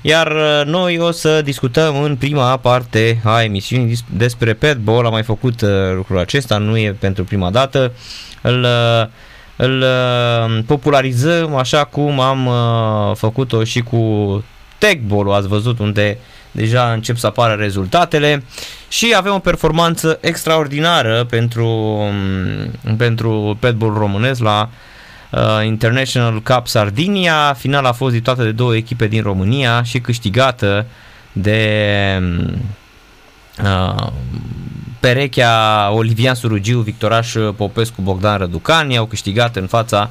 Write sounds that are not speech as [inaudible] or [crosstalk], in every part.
Iar uh, noi o să discutăm în prima parte a emisiunii despre petball. Am mai făcut uh, lucrul acesta, nu e pentru prima dată. Îl, uh, îl popularizăm așa cum am făcut-o și cu techball ați văzut unde deja încep să apară rezultatele și avem o performanță extraordinară pentru, um, pentru petball românesc la uh, International Cup Sardinia. Finala a fost dictată de două echipe din România și câștigată de uh, perechea Olivian Surugiu, Victoraș Popescu, Bogdan Răducani au câștigat în fața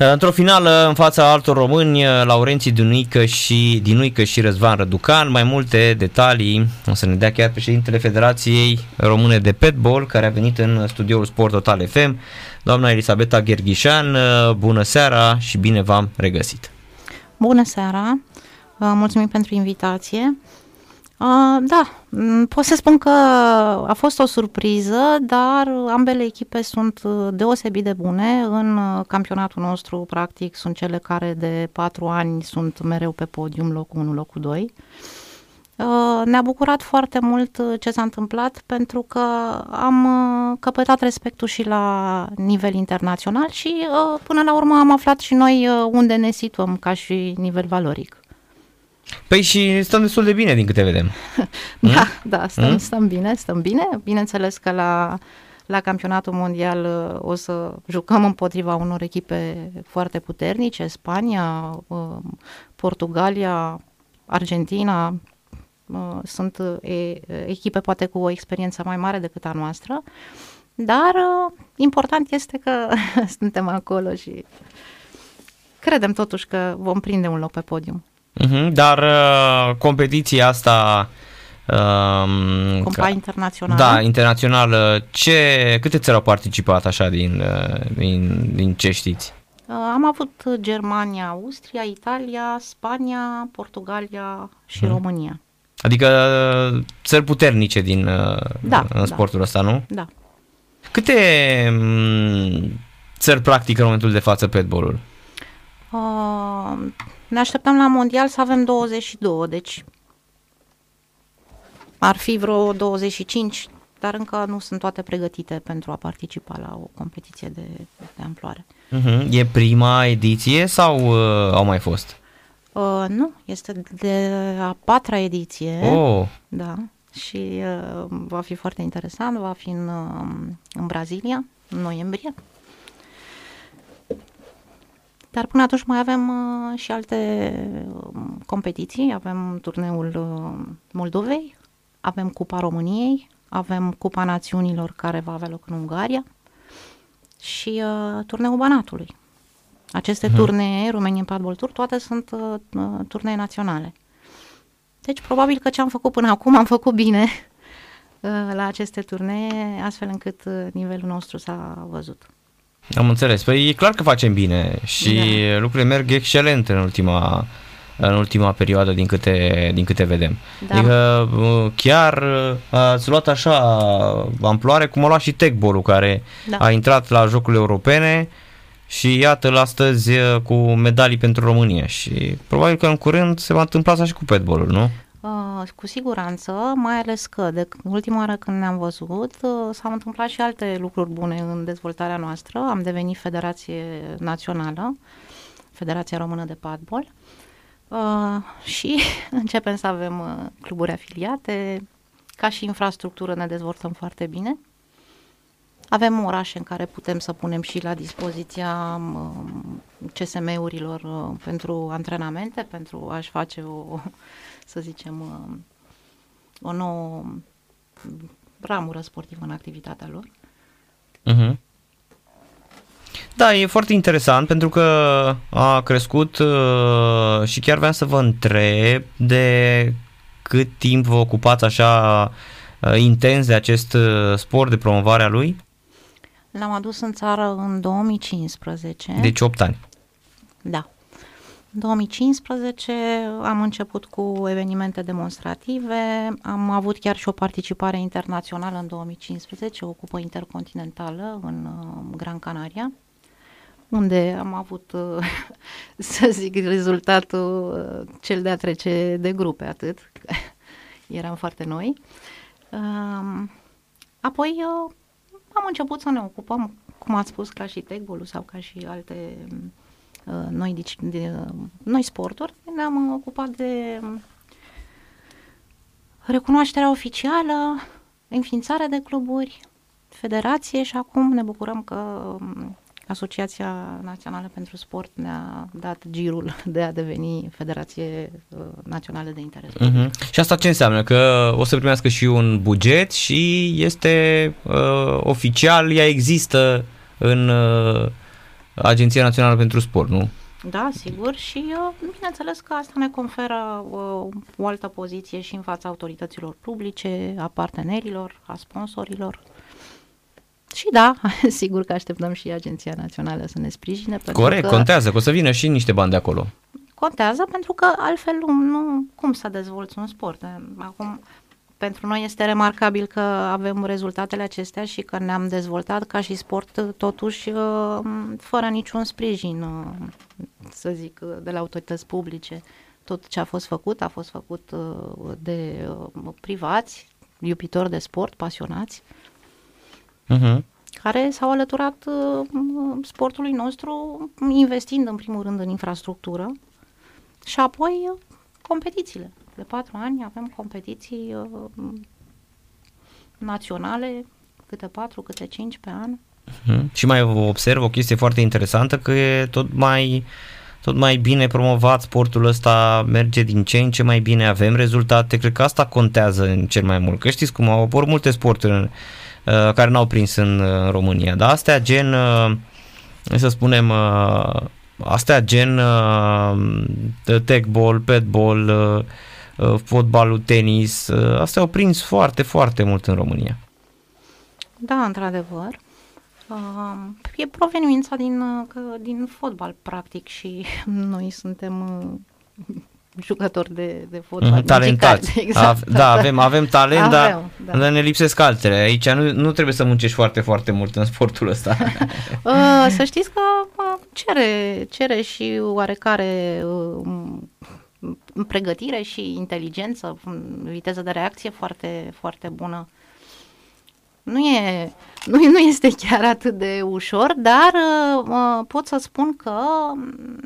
Într-o finală în fața altor români, Laurenții Dinuică și, Dinuică și Răzvan Răducan, mai multe detalii o să ne dea chiar președintele Federației Române de Petball, care a venit în studioul Sport Total FM, doamna Elisabeta Gherghișan, bună seara și bine v-am regăsit! Bună seara, mulțumim pentru invitație. Uh, da, mm, pot să spun că a fost o surpriză, dar ambele echipe sunt uh, deosebit de bune. În uh, campionatul nostru, practic, sunt cele care de patru ani sunt mereu pe podium, locul 1, locul 2. Uh, ne-a bucurat foarte mult ce s-a întâmplat pentru că am căpătat respectul și la nivel internațional și până la urmă am aflat și noi unde ne situăm ca și nivel valoric. Păi și stăm destul de bine din câte vedem. [laughs] da, mm? da, stăm, mm? stăm bine, stăm bine. Bineînțeles că la, la campionatul mondial uh, o să jucăm împotriva unor echipe foarte puternice, Spania, uh, Portugalia, Argentina, uh, sunt echipe poate cu o experiență mai mare decât a noastră, dar important este că [laughs] suntem acolo și credem totuși că vom prinde un loc pe podium. Uh-huh, dar uh, competiția asta Um, Compa internațională. Da, internațională. Ce, câte țări au participat așa din, uh, din, din ce știți? Uh, am avut Germania, Austria, Italia, Spania, Portugalia și hmm. România. Adică uh, țări puternice din da, în da. sportul da. ăsta, nu? Da. Câte um, țări practică în momentul de față petbolul? Uh, ne așteptăm la mondial să avem 22, deci ar fi vreo 25, dar încă nu sunt toate pregătite pentru a participa la o competiție de, de amploare. Uh-huh. E prima ediție sau uh, au mai fost? Uh, nu, este de a patra ediție. Oh. Da, și uh, va fi foarte interesant, va fi în, uh, în Brazilia, în noiembrie. Dar până atunci mai avem uh, și alte uh, competiții. Avem turneul uh, Moldovei, avem Cupa României, avem Cupa Națiunilor care va avea loc în Ungaria și uh, turneul Banatului. Aceste uh-huh. turnee, Romanian Padball Tour, toate sunt uh, turnee naționale. Deci probabil că ce am făcut până acum am făcut bine uh, la aceste turnee, astfel încât uh, nivelul nostru s-a văzut. Am înțeles. Păi e clar că facem bine și da. lucrurile merg excelent în ultima în ultima perioadă din câte, din câte vedem. Da. Adică uh, chiar uh, ați luat așa amploare cum a luat și Techball-ul care da. a intrat la Jocurile Europene și iată-l astăzi uh, cu medalii pentru România și probabil că în curând se va întâmpla așa și cu petball nu? Uh, cu siguranță, mai ales că de ultima oară când ne-am văzut uh, s-au întâmplat și alte lucruri bune în dezvoltarea noastră. Am devenit federație națională, Federația Română de Padbol uh, și [laughs] începem să avem uh, cluburi afiliate, ca și infrastructură ne dezvoltăm foarte bine. Avem orașe în care putem să punem și la dispoziția um, CSM-urilor uh, pentru antrenamente, pentru a-și face o [laughs] să zicem, uh, o nouă ramură sportivă în activitatea lor. Uh-huh. Da, e foarte interesant pentru că a crescut uh, și chiar vreau să vă întreb de cât timp vă ocupați așa uh, intens de acest uh, sport, de promovarea lui? L-am adus în țară în 2015. Deci 8 ani. Da. 2015 am început cu evenimente demonstrative, am avut chiar și o participare internațională în 2015, o cupă intercontinentală în uh, Gran Canaria. unde am avut, [laughs] să zic, rezultatul cel de a trece de grupe, atât. [laughs] Eram foarte noi. Apoi am început să ne ocupăm, cum ați spus, ca și techball sau ca și alte noi, de, de, noi sporturi. Ne-am ocupat de recunoașterea oficială, înființarea de cluburi, federație și acum ne bucurăm că um, Asociația Națională pentru Sport ne-a dat girul [laughs] de a deveni Federație uh, Națională de Interes. Uh-huh. Și asta ce înseamnă? Că o să primească și un buget și este uh, oficial, ea există în uh, Agenția Națională pentru Sport, nu? Da, sigur și uh, bineînțeles că asta ne conferă uh, o altă poziție și în fața autorităților publice, a partenerilor, a sponsorilor. Și da, [laughs] sigur că așteptăm și Agenția Națională să ne sprijine. Corect, că contează, că o să vină și niște bani de acolo. Contează pentru că altfel nu, cum să dezvolți un sport. Acum, pentru noi este remarcabil că avem rezultatele acestea și că ne-am dezvoltat ca și sport totuși uh, fără niciun sprijin, uh, să zic, de la autorități publice. Tot ce a fost făcut a fost făcut uh, de privați, iubitori de sport, pasionați, uh-huh. care s-au alăturat sportului nostru investind în primul rând în infrastructură și apoi competițiile de patru ani avem competiții uh, naționale, câte patru, câte cinci pe an. Uh-huh. Și mai observ o chestie foarte interesantă că e tot mai tot mai bine promovat sportul ăsta, merge din ce în ce mai bine, avem rezultate, cred că asta contează în cel mai mult, că știți cum au apărut multe sporturi uh, care n-au prins în uh, România, dar astea gen, uh, să spunem, uh, astea gen uh, techball, petball, uh, Uh, fotbalul, tenis, uh, astea au prins foarte, foarte mult în România. Da, într-adevăr. Uh, e proveniența din, din fotbal, practic, și [laughs] noi suntem jucători de, de fotbal. Talentați. Exact, da, avem, avem talent, avem, dar da. ne lipsesc altele. Aici nu, nu trebuie să muncești foarte, foarte mult în sportul ăsta. [laughs] să știți că cere, cere și oarecare pregătire și inteligență, viteză de reacție foarte, foarte bună. Nu, e, nu, nu este chiar atât de ușor, dar uh, pot să spun că,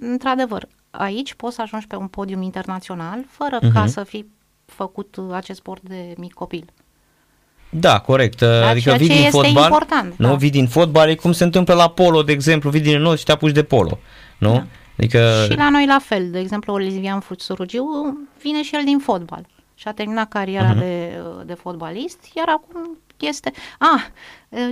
într-adevăr, aici poți să ajungi pe un podium internațional fără uh-huh. ca mhm. să fi făcut acest sport de mic copil. Da, corect. Da, adică vii din fotbal, important, nu? Da. Vii din fotbal, e cum se întâmplă la polo, de exemplu, vii din nou și te apuci de polo, nu? Da. Adică... Și la noi la fel, de exemplu, Olivian Fuțurugiu vine și el din fotbal și a terminat cariera uh-huh. de, de fotbalist, iar acum este... Ah,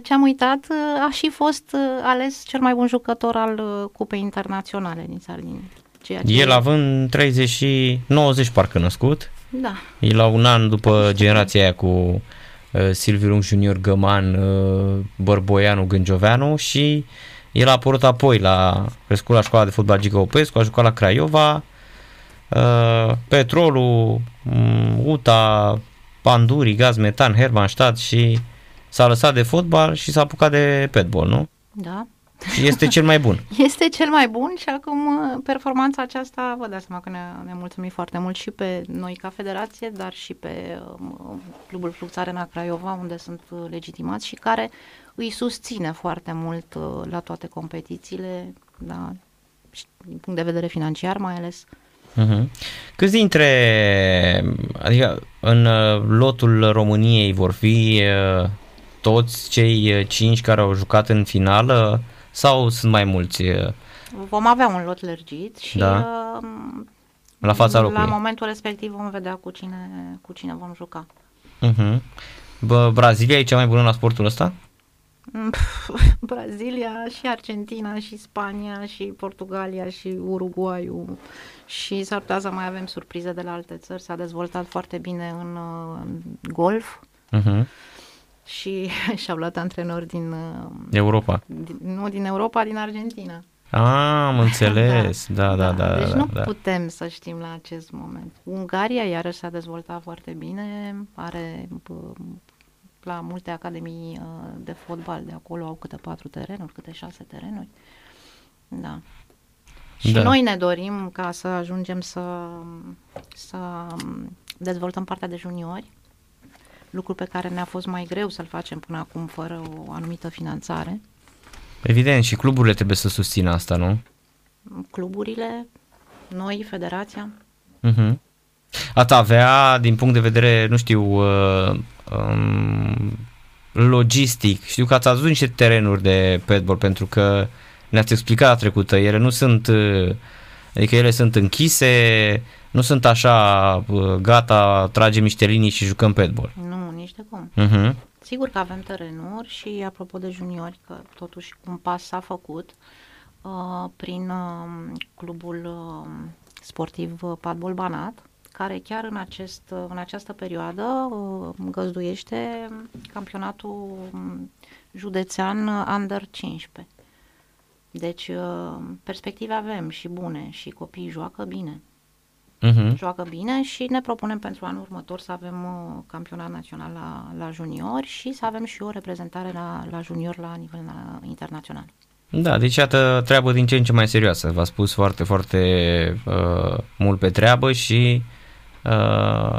ce am uitat, a și fost ales cel mai bun jucător al Cupei Internaționale din Sardinia. Ceea ce el având 30 și 90 parcă născut. Da. E la un an după generația aia cu uh, Silviu Lung Junior Găman, uh, Bărboianu, Gânjoveanu și uh, el a apărut apoi la crescut la școala de fotbal Giga Opescu, a jucat la Craiova, uh, Petrolul, um, UTA, Panduri, Gaz Metan, Hermannstadt și s-a lăsat de fotbal și s-a apucat de petball, nu? Da. Și este cel mai bun. [laughs] Este cel mai bun și acum uh, performanța aceasta, vă dați seama că ne-a, ne mulțumit foarte mult și pe noi ca federație, dar și pe um, clubul Flux Arena Craiova, unde sunt uh, legitimați și care îi susține foarte mult uh, la toate competițiile, da, din punct de vedere financiar mai ales. Uh-huh. Câți dintre, adică în uh, lotul României vor fi uh, toți cei cinci care au jucat în finală sau sunt mai mulți? Vom avea un lot lărgit și da. la fața locului. La momentul respectiv vom vedea cu cine, cu cine vom juca. Uh-huh. Bă, Brazilia e cea mai bună la sportul ăsta? [laughs] Brazilia și Argentina și Spania și Portugalia și Uruguayul și s-ar putea să mai avem surprize de la alte țări. S-a dezvoltat foarte bine în uh, golf uh-huh. și [laughs] și-au luat antrenori din uh, Europa. Din, nu din Europa, din Argentina. Ah, am [laughs] înțeles. da, da, da. da, deci da, nu da. putem să știm la acest moment. Ungaria iarăși s-a dezvoltat foarte bine, are la multe academii uh, de fotbal de acolo au câte patru terenuri, câte șase terenuri. Da. Și da. noi ne dorim ca să ajungem să, să dezvoltăm partea de juniori, lucru pe care ne-a fost mai greu să-l facem până acum fără o anumită finanțare. Evident, și cluburile trebuie să susțină asta, nu? Cluburile, noi, federația. Uh-huh. Ați avea, din punct de vedere, nu știu, uh, um, logistic, știu că ați adus niște terenuri de pedball pentru că ne-ați explicat la trecută, ele nu sunt, uh, adică ele sunt închise, nu sunt așa, uh, gata, tragem niște linii și jucăm pedball. Nu, nici de cum. Uh-huh. Sigur că avem terenuri și apropo de juniori, că totuși un pas s-a făcut uh, prin uh, clubul uh, sportiv uh, Padbol Banat, care chiar în, acest, uh, în această perioadă uh, găzduiește campionatul um, județean Under 15. Deci uh, perspective avem și bune și copiii joacă bine. Uh-huh. Joacă bine și ne propunem pentru anul următor să avem uh, campionat național la, la juniori și să avem și o reprezentare la, la junior la nivel la, internațional. Da, deci iată treabă din ce în ce mai serioasă. V-a spus foarte, foarte uh, mult pe treabă și uh,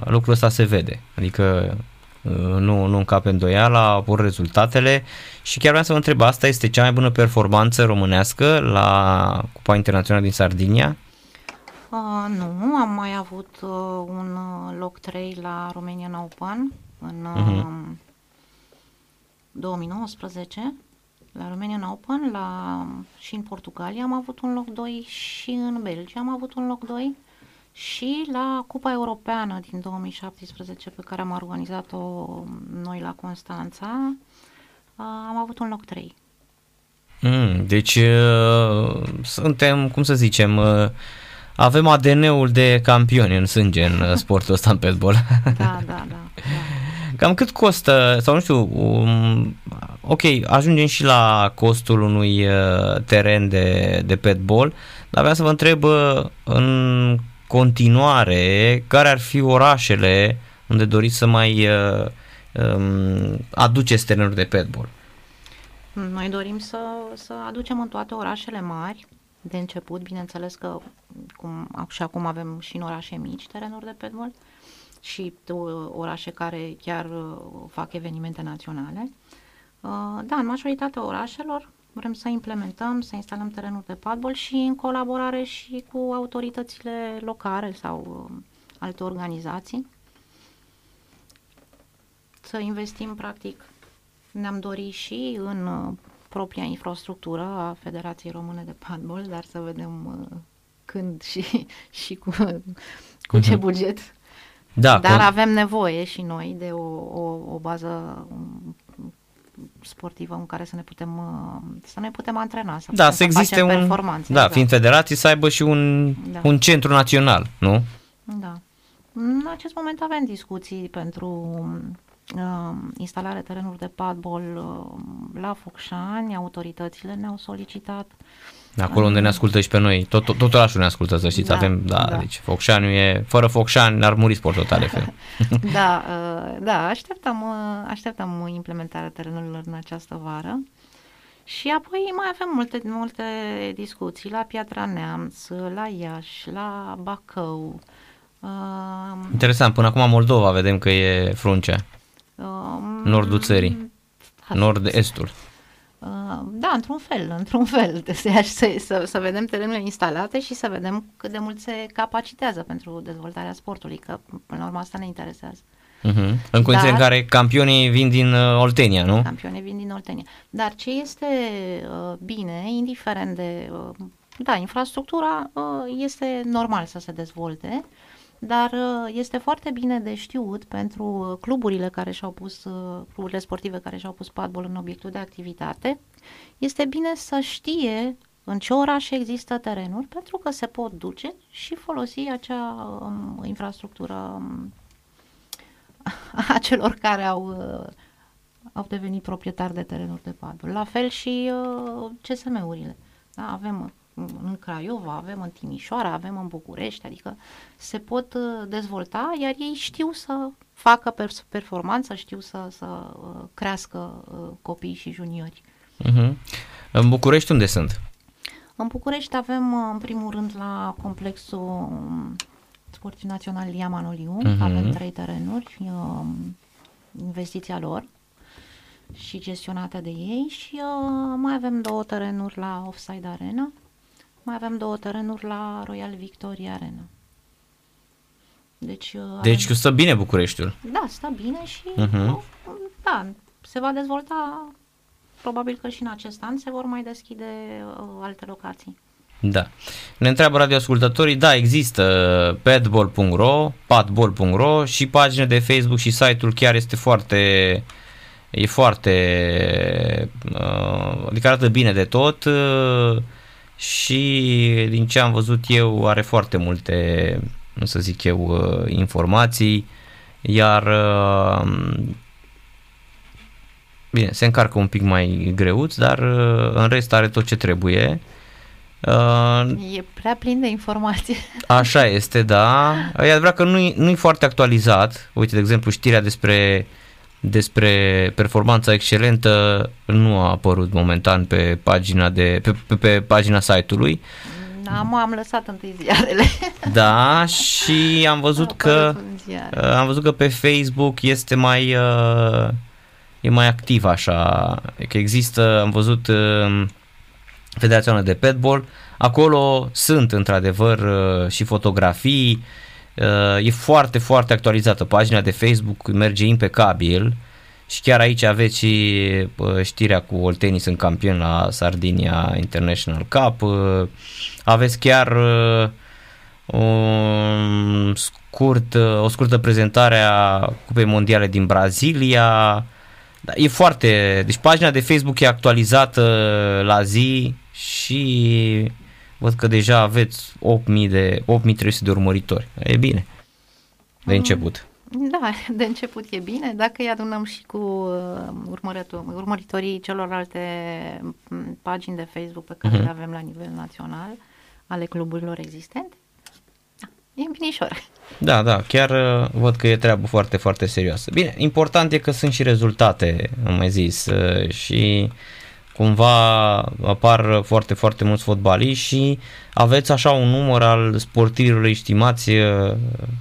lucrul ăsta se vede. Adică uh, nu, nu încape îndoiala, apar rezultatele și chiar vreau să vă întreb, asta este cea mai bună performanță românească la Cupa Internațională din Sardinia? Uh, nu, am mai avut uh, un uh, loc 3 la Romanian Open în uh-huh. 2019 la Romanian Open la, și în Portugalia am avut un loc 2 și în Belgia am avut un loc 2 și la Cupa Europeană din 2017 pe care am organizat-o noi la Constanța am avut un loc 3. Mm, deci uh, suntem, cum să zicem, uh, avem ADN-ul de campioni în sânge în uh, [laughs] sportul ăsta în pedbol. Da, da, da, da. Cam cât costă, sau nu știu, um, ok, ajungem și la costul unui uh, teren de, de pedbol, dar vreau să vă întreb uh, în continuare care ar fi orașele unde doriți să mai uh, um, aduceți terenuri de pedbol. Noi dorim să, să aducem în toate orașele mari, de început, bineînțeles că cum, și acum avem și în orașe mici terenuri de pedbol și orașe care chiar uh, fac evenimente naționale. Uh, da, în majoritatea orașelor vrem să implementăm, să instalăm terenuri de padbol și în colaborare și cu autoritățile locale sau uh, alte organizații. Să investim practic, ne-am dorit și în propria infrastructură a Federației Române de Padbol, dar să vedem uh, când și, [laughs] și cu, cu ce mhm. buget. Da, dar cu... avem nevoie și noi de o, o, o bază sportivă în care să ne putem uh, să ne putem antrena, să, da, să existe un performanțe. Da, exact. fiind federații să aibă și un, da. un centru național, nu? Da. În acest moment avem discuții pentru uh, instalare terenuri de padbol uh, la Focșani, autoritățile ne-au solicitat. Acolo unde ne ascultă și pe noi, tot, tot, tot orașul ne ascultă, să știți, da, avem, da, da. deci Focșani e, fără Focșani ar muri sport total [laughs] da, uh, da, așteptăm, uh, așteptăm implementarea terenurilor în această vară. Și apoi mai avem multe, multe discuții la Piatra Neamț, la Iași, la Bacău. Uh, Interesant, până acum Moldova vedem că e fruncea. Um, Nordul țării. Nord-estul. Uh, da, într-un fel, [laughs] într-un fel. Să, să, să, să vedem terenurile instalate și să vedem cât de mult se capacitează pentru dezvoltarea sportului, că până la urmă asta ne interesează. Uh-huh. În condiții în care campionii vin din uh, Oltenia, nu? Campionii vin din Oltenia. Dar ce este uh, bine, indiferent de... Uh, da, infrastructura uh, este normal să se dezvolte, dar uh, este foarte bine de știut pentru uh, cluburile care și-au pus, uh, cluburile sportive care și-au pus padbol în obiectul de activitate, este bine să știe în ce oraș există terenuri, pentru că se pot duce și folosi acea um, infrastructură um, [laughs] a celor care au, uh, au devenit proprietari de terenuri de padbol. La fel și uh, CSM-urile. Da? Avem în Craiova, avem în Timișoara, avem în București, adică se pot uh, dezvolta, iar ei știu să facă performanță, știu să, să uh, crească uh, copii și juniori. Uh-huh. În București unde sunt? În București avem, în primul rând, la complexul Sportiv Național Lia Manoliu, uh-huh. avem trei terenuri, um, investiția lor și gestionate de ei și uh, mai avem două terenuri la Offside Arena, mai avem două terenuri la Royal Victoria Arena. Deci, uh, deci stă bine Bucureștiul. Da, stă bine și uh-huh. da, se va dezvolta probabil că și în acest an se vor mai deschide uh, alte locații. Da. Ne întreabă radioascultătorii, da, există padball.ro, padball.ro și pagina de Facebook și site-ul chiar este foarte e foarte uh, adică arată bine de tot uh, și din ce am văzut eu are foarte multe nu să zic eu uh, informații iar uh, bine, se încarcă un pic mai greuț, dar uh, în rest are tot ce trebuie Uh, e prea plin de informații. [laughs] Așa este, da. E adevărat că nu-i, nu-i foarte actualizat. Uite, de exemplu, știrea despre, despre performanța excelentă nu a apărut momentan pe pagina, de, pe, pe, pe pagina site-ului. Am, am lăsat întâi ziarele. [laughs] Da, și am văzut că uh, am văzut că pe Facebook este mai uh, e mai activ așa, că există, am văzut uh, Federația de Petball. Acolo sunt într-adevăr uh, și fotografii, uh, e foarte, foarte actualizată. Pagina de Facebook merge impecabil și chiar aici aveți și uh, știrea cu Oltenii sunt campioni la Sardinia International Cup. Aveți chiar un scurt, o scurtă prezentare a Cupei Mondiale din Brazilia. Da, e foarte... Deci pagina de Facebook e actualizată la zi, și văd că deja aveți 8000 de 8300 de urmăritori. E bine. De început. Da, [laughs] de început e bine. Dacă îi adunăm și cu uh, urmăritorii celorlalte mm, pagini de Facebook pe care uh-huh. le avem la nivel național, ale cluburilor existente, da, e binișor. Da, da, chiar uh, văd că e treabă foarte, foarte serioasă. Bine, important e că sunt și rezultate, am mai zis, uh, și cumva apar foarte, foarte mulți fotbaliști și aveți așa un număr al sportivilor estimați,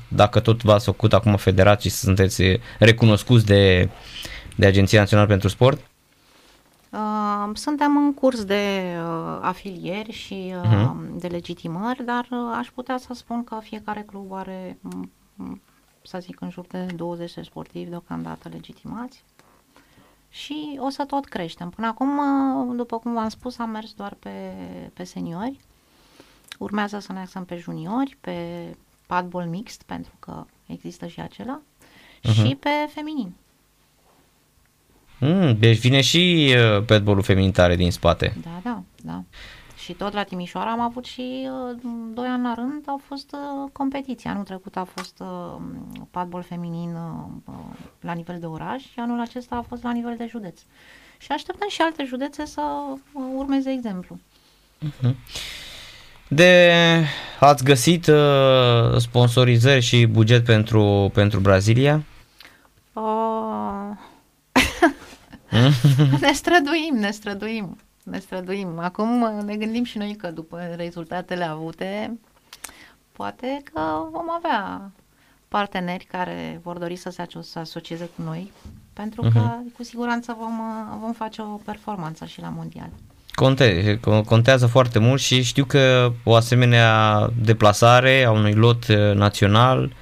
dacă tot v-ați făcut acum federații, sunteți recunoscuți de, de Agenția Națională pentru Sport? Uh, suntem în curs de uh, afilieri și uh, uh-huh. de legitimări, dar uh, aș putea să spun că fiecare club are, să zic, în jur de 20 de sportivi deocamdată legitimați și o să tot creștem. Până acum, după cum v-am spus, am mers doar pe, pe seniori. Urmează să ne axăm pe juniori, pe padball mixt, pentru că există și acela, uh-huh. și pe feminin. Mm, deci vine și uh, padball-ul feminin tare din spate. Da, da, da. Și tot la Timișoara am avut și uh, doi ani la rând, au fost uh, competiții. Anul trecut a fost uh, padbol feminin uh, uh, la nivel de oraș și anul acesta a fost la nivel de județ. Și așteptăm și alte județe să uh, urmeze exemplu. Uh-huh. De ați găsit uh, sponsorizări și buget pentru, pentru Brazilia? Uh... [laughs] ne străduim, ne străduim ne străduim. Acum ne gândim și noi că după rezultatele avute, poate că vom avea parteneri care vor dori să se asocieze cu noi, pentru că uh-huh. cu siguranță vom, vom face o performanță și la mondial. Conte, contează foarte mult și știu că o asemenea deplasare a unui lot uh, național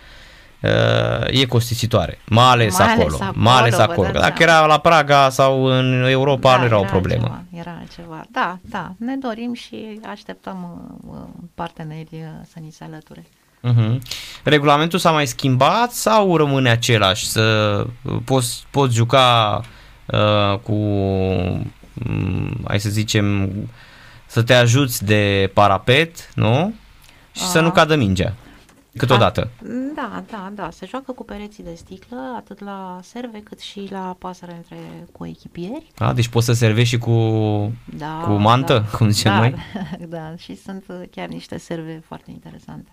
e costisitoare, mai ales, mai ales acolo, acolo, mai ales acolo. Dacă era la Praga sau în Europa, da, nu era o problemă. Altceva, era altceva. Da, da, ne dorim și așteptăm uh, parteneri uh, să ni se alăture. Uh-huh. Regulamentul s-a mai schimbat sau rămâne același? Să poți, poți juca uh, cu, um, hai să zicem, să te ajuți de parapet, nu? Și uh. să nu cadă mingea. Câteodată. Da, da, da. Se joacă cu pereții de sticlă, atât la serve cât și la pasăre între coechipieri. A, deci poți să servești și cu, da, cu mantă, da, cum zicem da, noi? [laughs] Da, și sunt chiar niște serve foarte interesante.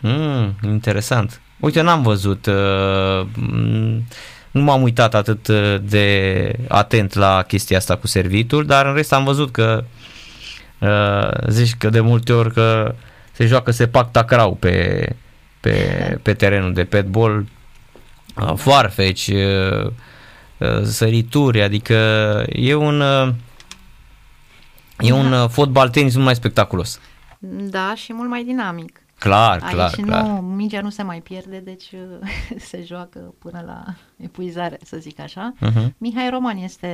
Mm, interesant. Uite, n-am văzut, uh, nu m-am uitat atât de atent la chestia asta cu servitul, dar în rest am văzut că Uh, zici că de multe ori că se joacă se pac tacrau pe, pe, pe terenul de petbol, uh, foarfeci, uh, uh, sărituri, adică e un uh, e un uh, fotbal tenis mult mai spectaculos. Da, și mult mai dinamic. Clar, Aici clar, nu, clar. mingea nu se mai pierde, deci uh, [laughs] se joacă până la epuizare, să zic așa. Uh-huh. Mihai Roman este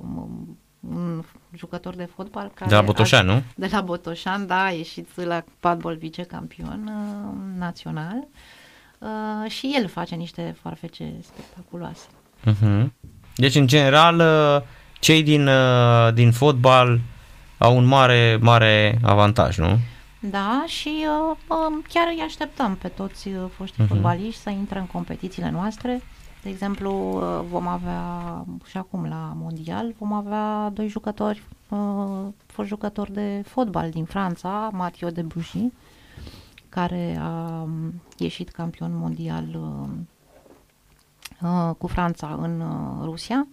um, un jucător de fotbal care De la Botoșan, nu? de la Botoșan, da, a ieșit la padbol vicecampion uh, național uh, și el face niște farfece spectaculoase. Uh-huh. Deci, în general, uh, cei din, uh, din fotbal au un mare, mare avantaj, nu? Da, și uh, uh, chiar îi așteptăm pe toți uh, foștii Mhm. uh-huh. fotbaliști să intre în competițiile noastre. De exemplu, uh, vom avea și acum la Mondial, vom avea doi jucători, uh, fost jucători de fotbal din Franța, Mathieu Debuchy, care a um, ieșit campion mondial uh, uh, cu Franța în uh, Rusia.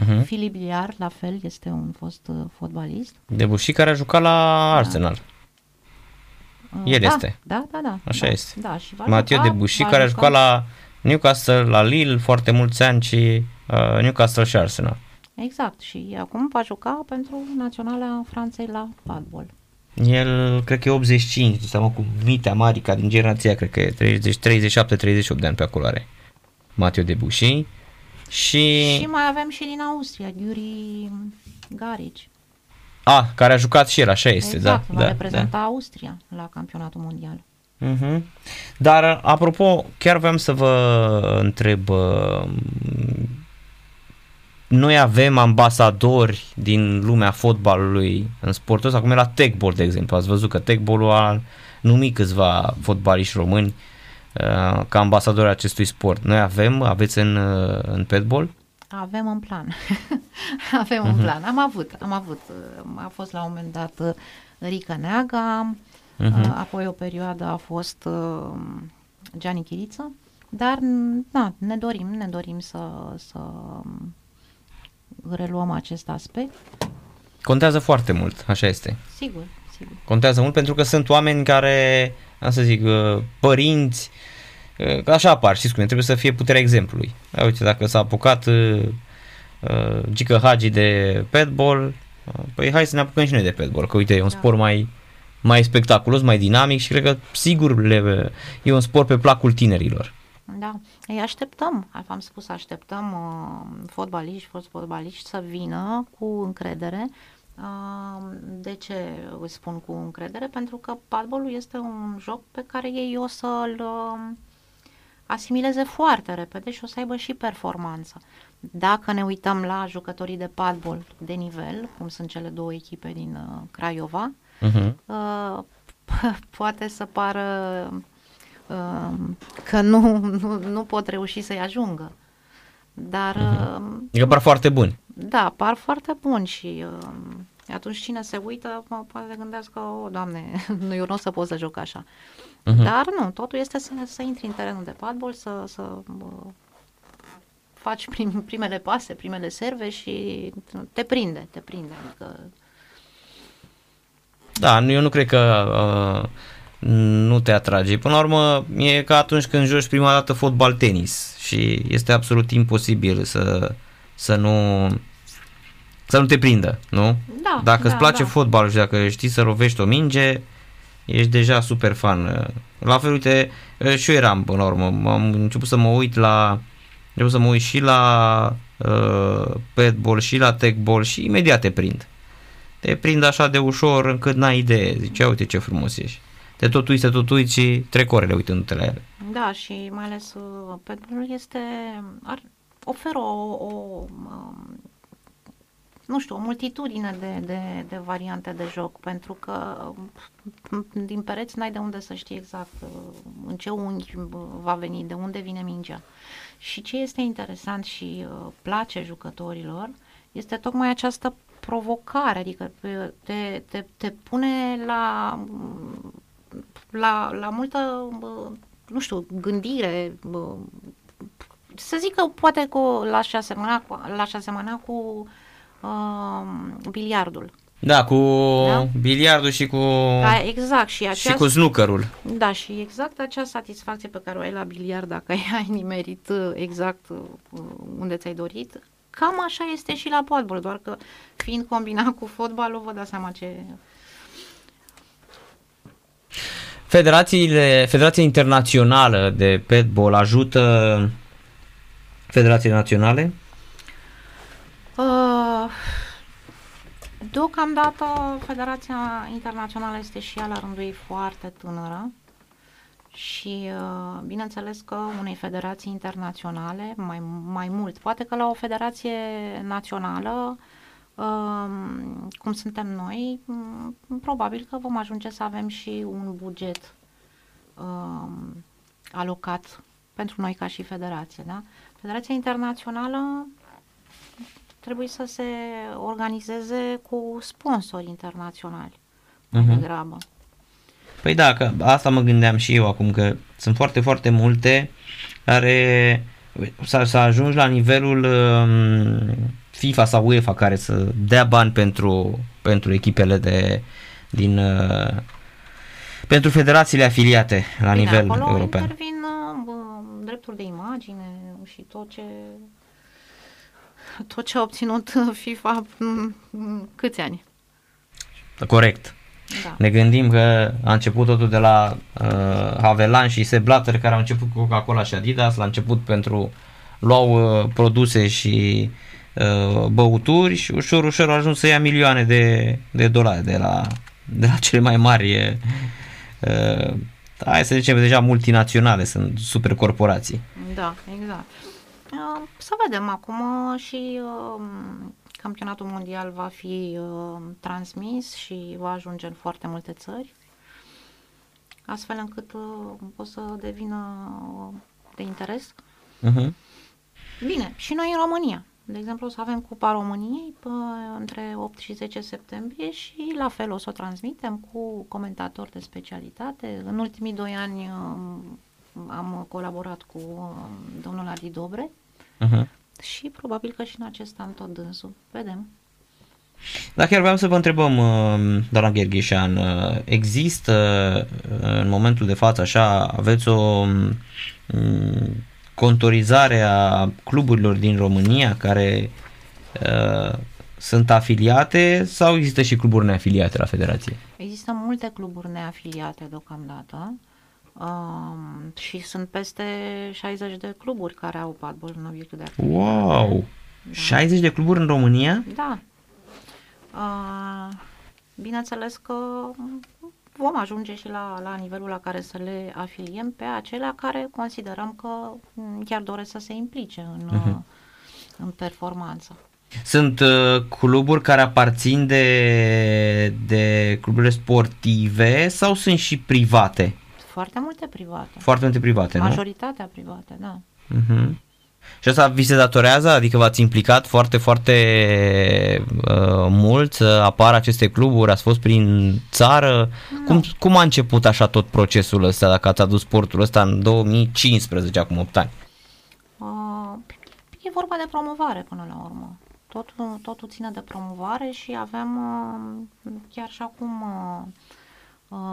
Uh-huh. Filip Liar, la fel, este un fost uh, fotbalist. Debușii care a jucat la Arsenal. Uh, El da, este. Da, da, da. Așa da, este. Da, și va Mathieu juca, Debuchy va care a juca- jucat la Newcastle, la Lille foarte mulți ani și uh, Newcastle și Arsenal. Exact, și acum va juca pentru Naționala Franței la padbol. El cred că e 85, seama cu Mitea Marica din generația, cred că e 30, 37-38 de ani pe acolo are. Mateo Debuchy. Și, Și mai avem și din Austria, Yuri Garici. a, care a jucat și el, așa este, exact, da. va da, reprezenta Austria la campionatul mondial. Mhm. Dar, apropo, chiar vreau să vă întreb, uh, noi avem ambasadori din lumea fotbalului în sportul ăsta, cum e la Techball, de exemplu. Ați văzut că Techball a numit câțiva fotbaliști români uh, ca ambasadori ai acestui sport. Noi avem, aveți în, uh, în petball? Avem în plan. [laughs] avem în plan. Am avut, am avut. uh, A fost la un moment dat uh, Rica Neaga, Mhm. apoi o perioadă a fost uh, Gianni Chiriță, dar na, ne dorim, ne dorim să, să reluăm acest aspect. Contează foarte mult, așa este. Sigur, sigur. Contează mult pentru că sunt oameni care, am să zic, uh, părinți, uh, că așa apar, știți cum e, trebuie să fie puterea exemplului. Ia uite, dacă s-a apucat uh, uh, Gică Hagi de petball, uh, păi hai să ne apucăm și noi de petball, că uite, e un Da. sport mai, mai spectaculos, mai dinamic și cred că sigur le, e un sport pe placul tinerilor. Da, îi așteptăm, am spus, așteptăm uh, fotbaliști, fost fotbaliști să vină cu încredere. Uh, de ce îi spun cu încredere? Pentru că padbolul este un joc pe care ei o să-l uh, asimileze foarte repede și o să aibă și performanță. Dacă ne uităm la jucătorii de padbol de nivel, cum sunt cele două echipe din uh, Craiova, Uh-huh. uh, [laughs] poate să pară uh, că nu, nu, nu pot reuși să-i ajungă. Dar, uh, Adică par foarte buni. da, par foarte buni și uh, atunci cine se uită mă, poate să gândească, o, doamne, [laughs] nu, eu nu o să pot să joc așa. Mhm. Dar nu, totul este să, să intri în terenul de padbol, să, să uh, faci prim, primele pase, primele serve și te prinde, te prinde. Adică Da, nu- eu nu cred că uh, nu te atrage. Până la urmă, e ca atunci când joci prima dată fotbal-tenis și este absolut imposibil să, să nu să nu te prindă, nu? Da, Dacă da, îți place da. fotbalul și dacă știi să rovești o minge, ești deja super fan. La fel, uite, și eu eram până la urmă, am început să mă uit la am început să mă uit și la uh, petball și la techball și imediat te prind. Te prind așa de ușor încât n-ai idee. Zice, "Ia uite ce frumos ești. Te tot uiți, te tot uiți și trec orele uitându-te la ele. Da, și mai ales uh, pentru este ar, oferă o, o um, nu știu, o multitudine de, de, de variante de joc, pentru că um, din pereți n-ai de unde să știi exact uh, în ce unghi uh, va veni, de unde vine mingea. Și ce este interesant și uh, place jucătorilor este tocmai această provocare, adică uh, te, te, te pune la la, la multă, bă, nu știu, gândire, bă, să zic că poate că l-aș asemăna cu, l-aș asemăna cu uh, biliardul. Da, cu da? biliardul și cu da, exact și, aceast... și cu snookerul. Da, și exact acea satisfacție pe care o ai la biliard dacă ai [laughs] nimerit uh, exact uh, unde ți-ai dorit, cam așa este și la potbol, doar că fiind combinat cu fotbalul, vă dați seama ce Federațiile, Federația Internațională de Petball ajută federațiile naționale? Uh, deocamdată Federația Internațională este și ea la rândul ei foarte tânără și uh, bineînțeles că unei federații internaționale mai, mai mult, poate că la o federație națională cum suntem noi, probabil că vom ajunge să avem și un buget alocat pentru noi ca și federație. Da? Federația internațională trebuie să se organizeze cu sponsori internaționali mai uh-huh. degrabă. Păi da, că asta mă gândeam și eu acum, că sunt foarte, foarte multe care s-a, s-a ajuns la nivelul um, FIFA sau UEFA care să dea bani pentru, pentru echipele de, din uh, pentru federațiile afiliate la Bine, nivel acolo european. intervin uh, drepturi de imagine și tot ce tot ce a obținut [laughs] FIFA câți ani. Corect. Da. Ne gândim că a început totul de la uh, Havelan și Sepp Blatter care au început cu Coca-Cola și Adidas, la început pentru luau uh, produse și uh, băuturi și ușor, ușor au ajuns să ia milioane de, de dolari de la, de la cele mai mari uh, hai să zicem deja multinaționale, sunt super corporații. Da, exact. Uh, să vedem acum și uh, campionatul mondial va fi uh, transmis și va ajunge în foarte multe țări, astfel încât uh, o să devină de interes. Uh-huh. Bine, și noi în România. De exemplu, o să avem Cupa României pe, între 8 și 10 septembrie și la fel o să o transmitem cu comentatori de specialitate. În ultimii doi ani um, am colaborat cu um, domnul Adi Dobre uh-huh. Și probabil că și în acest an tot dânsul. Vedem. Da, chiar vreau să vă întrebăm, um, doamna Gherghișan, uh, există uh, în momentul de față așa, aveți o contorizare a cluburilor din România care uh, sunt afiliate sau există și cluburi neafiliate la federație? Există multe cluburi neafiliate deocamdată um, și sunt peste 60 de cluburi care au padbol în obiectul de afiliare. Wow! Da. 60 de cluburi în România? Da. Uh, bineînțeles că vom ajunge și la, la nivelul la care să le afiliem pe acelea care considerăm că mm, chiar doresc să se implice în, uh-huh. în performanță. Sunt uh, cluburi care aparțin de, de cluburile sportive sau sunt și private? Foarte multe private. Foarte multe private, Majoritatea nu? private, da. Uh-huh. Și asta vi se datorează? Adică v-ați implicat foarte, foarte uh, mult să apară aceste cluburi? Ați fost prin țară? Cum, cum a început așa tot procesul ăsta, dacă ați adus sportul ăsta în 2015, acum 8 ani? Uh, e vorba de promovare până la urmă. Totul, totul ține de promovare și avem uh, chiar și acum uh, Uh,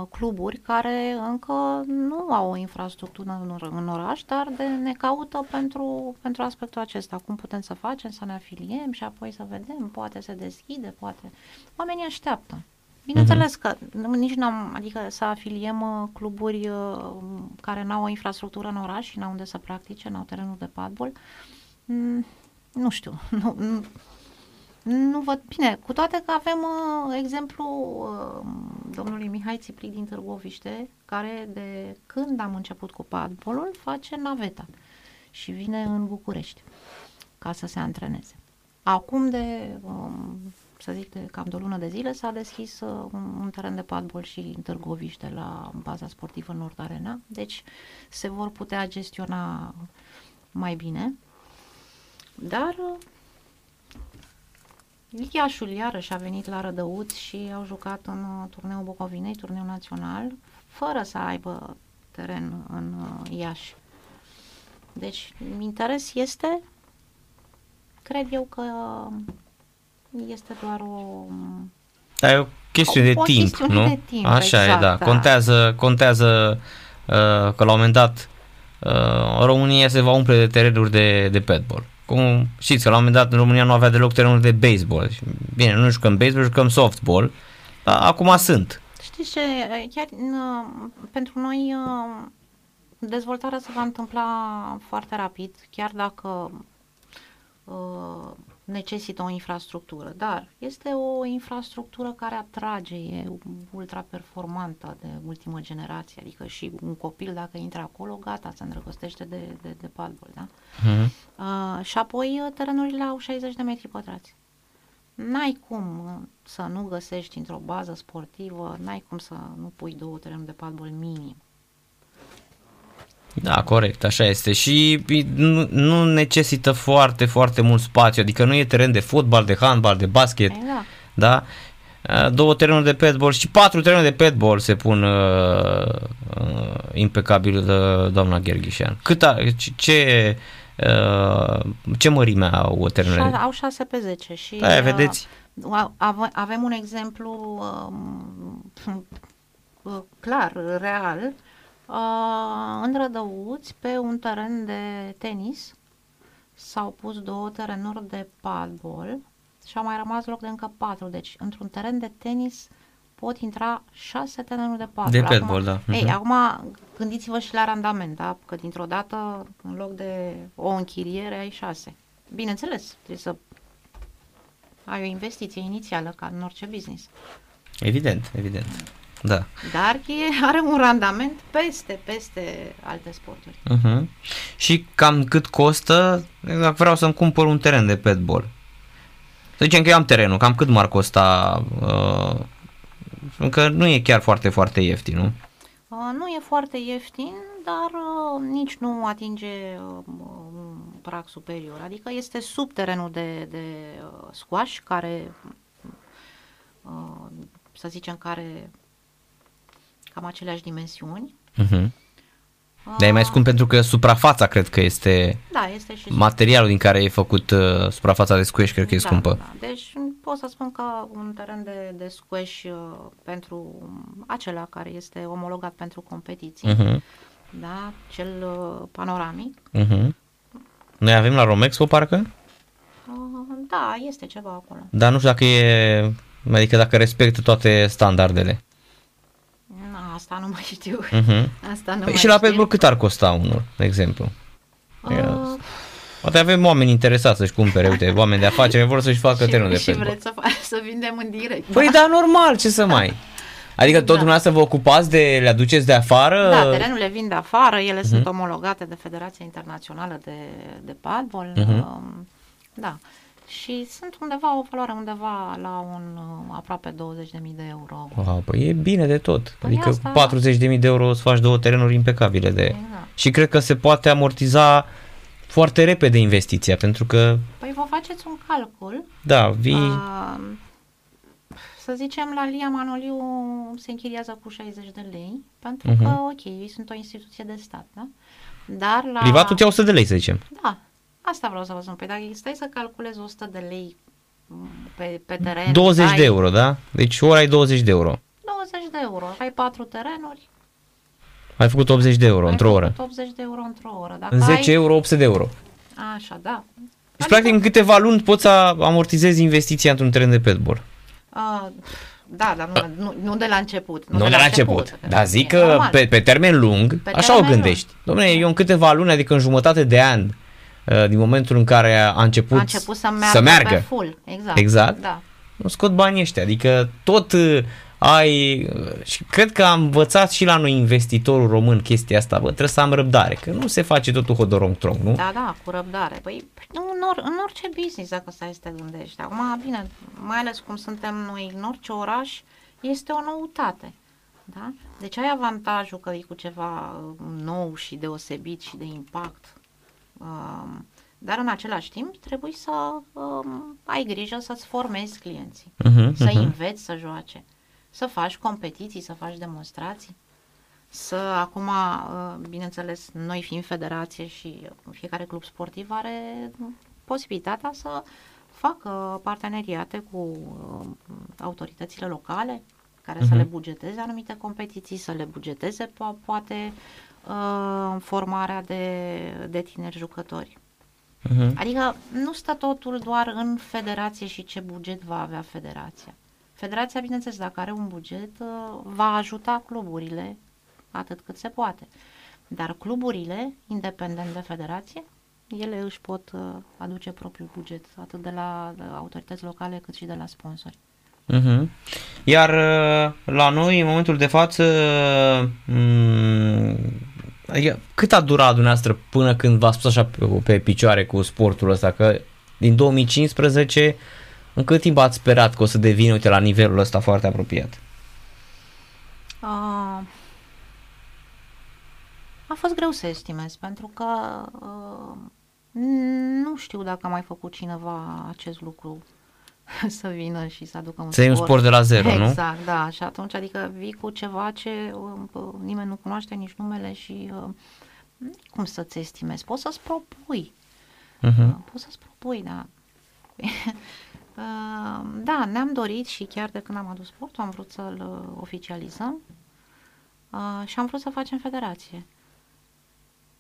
cluburi care încă nu au o infrastructură în, în oraș, dar de, ne caută pentru, pentru aspectul acesta. Cum putem să facem, să ne afiliem și apoi să vedem, poate se deschide, poate. Oamenii așteaptă. Bineînțeles că nici n-am, adică să afiliem uh, cluburi uh, care n-au o infrastructură în oraș și n-au unde să practice, n-au terenul de padbol, mm, nu știu, [laughs] nu, nu văd bine, cu toate că avem uh, exemplu uh, domnului Mihai Țipri din Târgoviște, care de când am început cu padbolul face naveta și vine în București ca să se antreneze. Acum de, um, să zic, de cam de o lună de zile s-a deschis uh, un, un teren de padbol și în Târgoviște la baza sportivă Nord Arena, deci se vor putea gestiona mai bine. Dar uh, Iașul iarăși a venit la Rădăuți și au jucat în uh, turneul Bucovinei, turneul național, fără să aibă teren în uh, Iași. Deci, interes este, cred eu că este doar o, Da, e o chestiune O de timp, chestiune nu? de timp, Așa e, exact, da. da. Contează, contează uh, că la un moment dat uh, România se va umple de terenuri de, de padball. Cum știți că la un moment dat în România nu avea deloc terenuri de baseball. Bine, nu jucăm baseball, jucăm softball, dar acum sunt. Știți ce, chiar uh, pentru noi uh, dezvoltarea se va întâmpla foarte rapid, chiar dacă uh, necesită o infrastructură, dar este o infrastructură care atrage, e ultra performantă de ultimă generație, adică și un copil dacă intră acolo, gata, se îndrăgostește de, de, de padball, da? Mhm. Uh, și apoi uh, terenurile au 60 de metri pătrați. N-ai cum uh, să nu găsești într-o bază sportivă, n-ai cum să nu pui două terenuri de padball minim. Da, corect, așa este. Și nu, nu necesită foarte, foarte mult spațiu, adică nu e teren de fotbal, de handbal, de basket, Exact. da? Uh, Două terenuri de padball și patru terenuri de padball se pun uh, uh, impecabil uh, doamna Gherghișean. Cât a, ce, ce, uh, ce mărime au terenurile? Șa- au 6 pe 10 și Da, uh, vedeți? a- ave- avem un exemplu um, uh, clar, real, uh, în Rădăuți, pe un teren de tenis, s-au pus două terenuri de padball și au mai rămas loc de încă patru. Deci, într-un teren de tenis pot intra șase terenuri de padball. De padball, da. Ei, Mhm. acum gândiți-vă și la randament, da? Că dintr-o dată, în loc de o închiriere, ai șase. Bineînțeles, trebuie să ai o investiție inițială, ca în orice business. Evident, evident. Da. Dar e, are un randament peste, peste alte sporturi. Uh-huh. Și cam cât costă, dacă vreau să-mi cumpăr un teren de padball. Să zicem că eu am terenul, cam cât m-ar costa, uh, încă nu e chiar foarte, foarte ieftin, nu? Uh, nu e foarte ieftin, dar uh, nici nu atinge uh, un prag superior. Adică este sub terenul de, de uh, squash, care, uh, să zicem, care cam aceleași dimensiuni. Uh-huh. Dar e mai scump pentru că suprafața cred că este Da, este și materialul din care e făcut uh, suprafața de squash, cred că e da, scumpă. Da. Deci pot să spun că un teren de, de squash uh, pentru acela care este omologat pentru competiții, Uh-huh. da, cel uh, panoramic, Uh-huh. Noi avem la Romexpo parcă, uh, da, este ceva acolo. dar nu știu dacă e, adică dacă respectă toate standardele. Na, asta nu mai știu. Uh-huh. Asta nu Păi mai și la știu. padball cât ar costa unul, de exemplu? Uh, Poate avem oameni interesați să-și cumpere, uite, [laughs] oameni de afaceri vor să-și facă terenul de și, și padball. vreți să, fa- să vindem în direct. Păi da, normal, ce să mai... Adică tot Da. dumneavoastră vă ocupați de, le aduceți de afară? Da, terenurile vin de afară, ele Mhm. sunt omologate de Federația Internațională de, de Padball. Mhm. um, Da. Și sunt undeva, o valoare undeva la un uh, aproape 20.000 de euro. Wow, păi e bine de tot. Păi adică asta- 40.000 de euro să faci două terenuri impecabile de... Exact. Și cred că se poate amortiza foarte repede investiția, pentru că, Păi vă faceți un calcul. da, vii... Uh, să zicem, la Lia Manoliu se închiriază cu 60 de lei, pentru Mhm. că, ok, ei sunt o instituție de stat, da? Dar la... Privatul ți 100 de lei, să zicem. Da, asta vreau să vă spun. Păi dacă stai să calculezi 100 de lei m, pe, pe teren... 20 ai de euro, da? Deci ora ai 20 de euro. 20 de euro. Ai patru terenuri, Ai făcut 80 de euro ai într-o oră. făcut 80 de euro într-o oră. Dacă În 10 ai... euro, 800 de euro. Așa, da. Deci, practic, în câteva luni poți să amortizezi investiția într-un teren de padball. Uh, da, dar nu, nu, nu de la început. Nu, de la început. Dar zic E că normal. pe, pe termen lung, Pe așa o termen gândești. Dom'le, eu în câteva luni, adică în jumătate de an, uh, din momentul în care a început, A început să meargă, să meargă pe full. Exact. Exact. Da. nu scot banii ăștia. Adică tot uh, ai... uh, Și cred că am învățat și la noi investitorul român chestia asta. Bă, trebuie să am răbdare, că nu se face totul hodorong-trong, nu? Da, da, cu răbdare. Păi, nu, în, or, în orice business, dacă stai să te gândești. Acum, bine, mai ales cum suntem noi în orice oraș, este o noutate. Da? Deci ai avantajul că e cu ceva uh, nou și deosebit și de impact. Um, dar în același timp trebuie să um, ai grijă să-ți formezi clienții, Uh-huh, să uh-huh. înveți să joace, să faci competiții, să faci demonstrații. Să acum, uh, bineînțeles, noi fiind federație și fiecare club sportiv are posibilitatea să fac uh, parteneriate cu uh, autoritățile locale care uh-huh. să le mhm. bugeteze anumite competiții, să le bugeteze po- poate uh, formarea de, de tineri jucători. Uh-huh. Adică nu stă totul doar în federație și ce buget va avea federația. Federația, bineînțeles, dacă are un buget, uh, va ajuta cluburile atât cât se poate. Dar cluburile, independent de federație, ele își pot uh, aduce propriul buget, atât de la autorități locale cât și de la sponsori. Uh-huh. Iar uh, la noi, în momentul de față, um, adică cât a durat dumneavoastră până când v-a spus așa pe, pe picioare cu sportul ăsta? Că din 2015, în cât timp ați sperat că o să devină, uite, la nivelul ăsta foarte apropiat? Uh, a fost greu să estimez, pentru că uh, nu știu dacă a mai făcut cineva acest lucru [laughs] să vină și să aducă un să sport. un sport de la zero, exact, nu? Exact, da. Și atunci, adică vii cu ceva ce uh, nimeni nu cunoaște nici numele și uh, cum să-ți estimezi? Poți să-ți propui. Uh-huh. Uh, poți să-ți propui, da. [laughs] uh, da, ne-am dorit și chiar de când am adus sportul am vrut să-l uh, oficializăm uh, și am vrut să facem federație.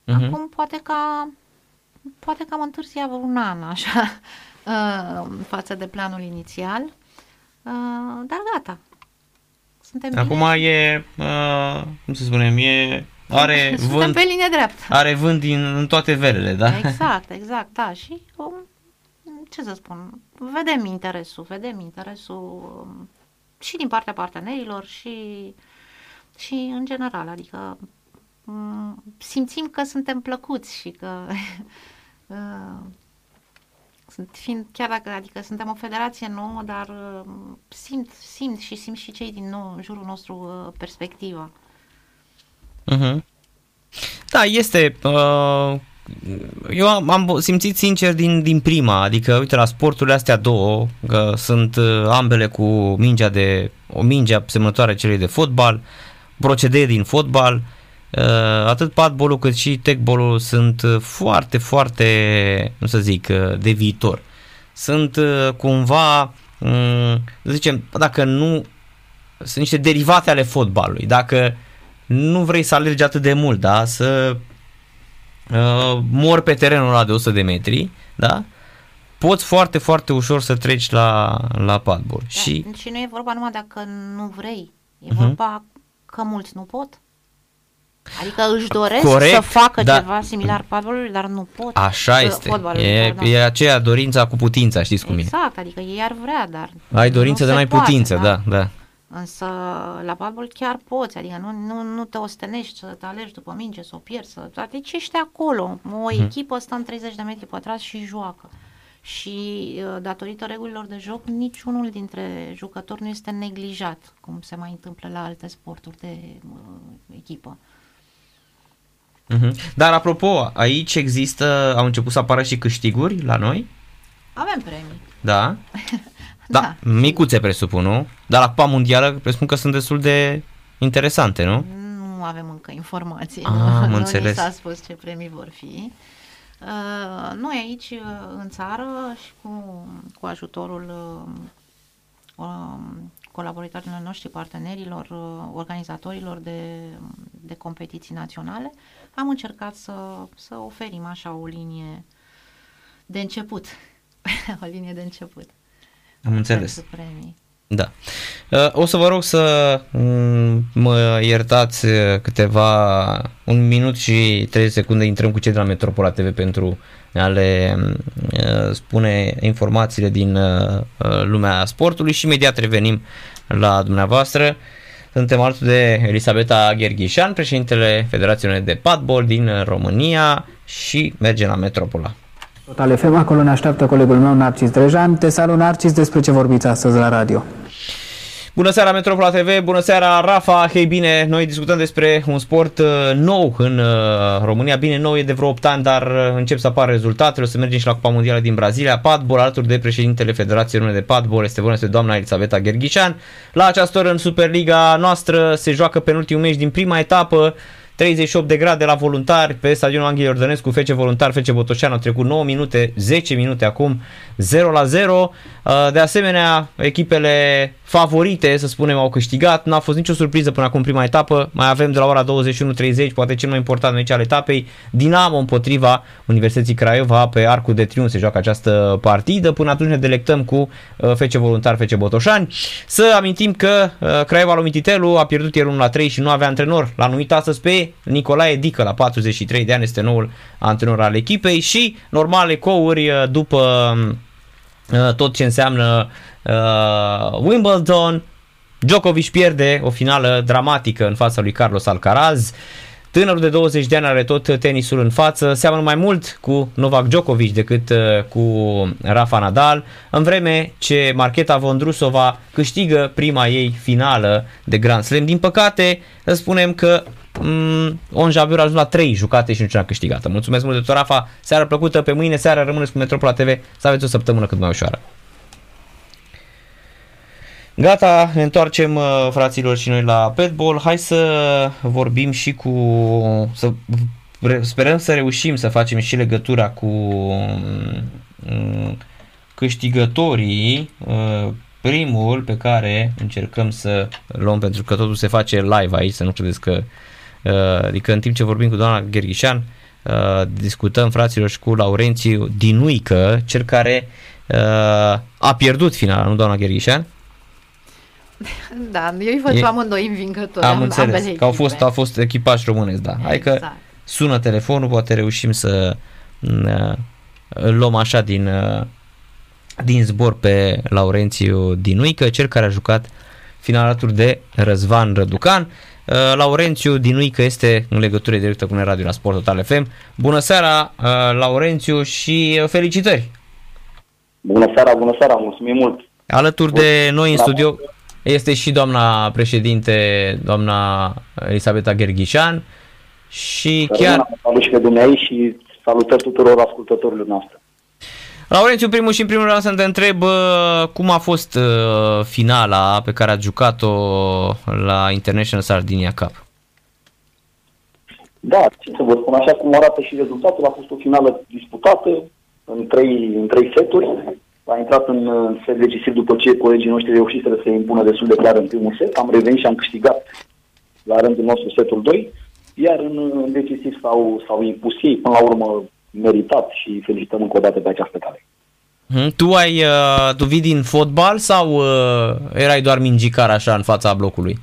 Uh-huh. Acum poate că poate că am întârziat vreo un an așa uh, față de planul inițial, uh, dar gata. Suntem Acum bine. e, uh, cum să spunem, e are [laughs] Suntem vânt, pe linie dreaptă. Are vânt din în toate velele, da? Exact, [laughs] exact, da. Și um, ce să spun, vedem interesul, vedem interesul um, și din partea partenerilor și, și în general, adică um, simțim că suntem plăcuți și că uh, [laughs] sunt, fiind, chiar dacă adică suntem o federație nouă, dar uh, simt, simt și simt și cei din nou în jurul nostru uh, perspectiva. Uh-huh. Da, este. Uh, eu am, am simțit sincer din, din prima, adică uite la sporturile astea două, că sunt uh, ambele cu mingea de, o minge asemănătoare celei de fotbal, procedee din fotbal, uh, Uh, atât padbolul cât și techbolul sunt uh, foarte, foarte, nu să zic, uh, de viitor. Sunt cumva, mm, să zicem, dacă nu, sunt niște derivate ale fotbalului. Dacă nu vrei să alergi atât de mult, da, să uh, mor pe terenul ăla de 100 de metri, da, poți foarte, foarte ușor să treci la, la padbol. Da, și... și nu e vorba numai dacă nu vrei, e uh-huh. vorba că mulți nu pot. Adică își doresc Corect, să facă da. ceva similar padbolului, dar nu pot. Așa este. E, e aceea dorința cu putința, știți cum exact, e. Exact, adică ei ar vrea, dar Ai dorință, dar n-ai putință, da, da. da. Însă la padbol chiar poți, adică nu, nu, nu te ostenești să te alegi după minge, să o pierzi, să... deci ești acolo. O hmm. echipă stă în 30 de metri pătrați și joacă. Și uh, datorită regulilor de joc, niciunul dintre jucători nu este neglijat, cum se mai întâmplă la alte sporturi de uh, echipă. Uh-huh. Dar apropo, aici există, au început să apară și câștiguri la noi? Avem premii. Da? [laughs] da, da, micuțe presupun, nu? Dar la Cupa Mondială presupun că sunt destul de interesante, nu? Nu avem încă informații. Ah, nu, am înțeles. Nu s-a spus ce premii vor fi. Uh, noi aici uh, în țară și cu, cu ajutorul uh, um, colaboratorilor noștri, partenerilor, uh, organizatorilor de, de competiții naționale, am încercat să, să oferim așa o linie de început. [laughs] o linie de început. Am înțeles. Premii. Da. Uh, o să vă rog să mm, mă iertați uh, câteva, un minut și 30 secunde intrăm cu cei de la Metropola TV pentru a le mm, spune informațiile din lumea sportului și imediat revenim la dumneavoastră. Suntem alături de Elisabeta Gherghișan, președintele Federației de Padbol din România și mergem la Metropola. Total FM, acolo ne așteaptă colegul meu Narcis Drejan. Te salut Narcis, despre ce vorbiți astăzi la radio? Bună seara Metropola TV, bună seara Rafa, hei bine, noi discutăm despre un sport uh, nou în uh, România, bine nou e de vreo 8 ani, dar uh, încep să apară rezultatele, o să mergem și la Cupa Mondială din Brazilia, padbol alături de președintele Federației Române de Padbol, este vorba despre doamna Elisabeta Gherghișan. La această oră în Superliga noastră se joacă penultimul meci din prima etapă, 38 de grade la voluntari pe stadionul Anghel Iordănescu, Fece Voluntar, Fece Botoșan, au trecut 9 minute, 10 minute acum, 0 la 0. Uh, de asemenea, echipele favorite, să spunem, au câștigat, n-a fost nicio surpriză până acum prima etapă, mai avem de la ora 21.30, poate cel mai important meci al etapei, Dinamo împotriva Universității Craiova pe Arcul de Triunf se joacă această partidă, până atunci ne delectăm cu uh, Fece Voluntar, Fece Botoșani. Să amintim că uh, Craiova lui Mititelu a pierdut ieri 1 la 3 și nu avea antrenor, l-a numit astăzi pe Nicolae Dică, la 43 de ani, este noul antrenor al echipei. Și normal ecouri după Uh, tot ce înseamnă uh, Wimbledon. Djokovic pierde o finală dramatică în fața lui Carlos Alcaraz. Tânărul de 20 de ani are tot tenisul în față, seamănă mai mult cu Novak Djokovic decât uh, cu Rafa Nadal, în vreme ce Marcheta Vondrusova câștigă prima ei finală de Grand Slam. Din păcate, spunem că mm, On Jabeur a ajuns la 3 jucate și niciuna câștigată. Mulțumesc mult de Rafa, seara plăcută, pe mâine seara rămâneți cu Metropola TV, să aveți o săptămână cât mai ușoară. Gata, ne întoarcem uh, fraților și noi la Petball. Hai să vorbim și cu să sperăm să reușim să facem și legătura cu mm, câștigătorii uh, primul pe care încercăm să luăm pentru că totul se face live aici, să nu credeți că uh, adică în timp ce vorbim cu doamna Gherghișan discutăm fraților și cu Laurențiu Dinuică, cel care a pierdut finala, nu doamna Gherghișan? [laughs] Da, eu îi văd e... pe amândoi învingători. Am înțeles, că au fost, a fost echipaj românesc, da. Hai exact. că sună telefonul, poate reușim să uh, îl luăm așa din, uh, din zbor pe Laurențiu Dinuică, cel care a jucat finalatul de Răzvan Răducan. Uh, Laurențiu Dinuică este în legătură directă cu Radio la Sport Total FM. Bună seara, Laurențiu, și felicitări! Bună seara, bună seara, mulțumim mult! Alături de noi în studio este și doamna președinte, doamna Elisabeta Gherghișan și chiar... Salut și pe dumneai și salutări tuturor ascultătorilor noastre. Laurențiu, primul și în primul rând să te întreb cum a fost uh, finala pe care ați jucat-o la International Sardinia Cup. Da, ce să vă spun, așa cum arată și rezultatul, a fost o finală disputată în trei, în trei seturi a intrat în set decisiv după ce colegii noștri reușiseră să se impună destul de clar în primul set. Am revenit și am câștigat la rândul nostru setul 2, iar în, în decisiv s-au, s-au impus ei, până la urmă meritat și felicităm încă o dată pe această cale. Hmm, tu ai, uh, tu vii din fotbal sau uh, erai doar mingicar așa în fața blocului?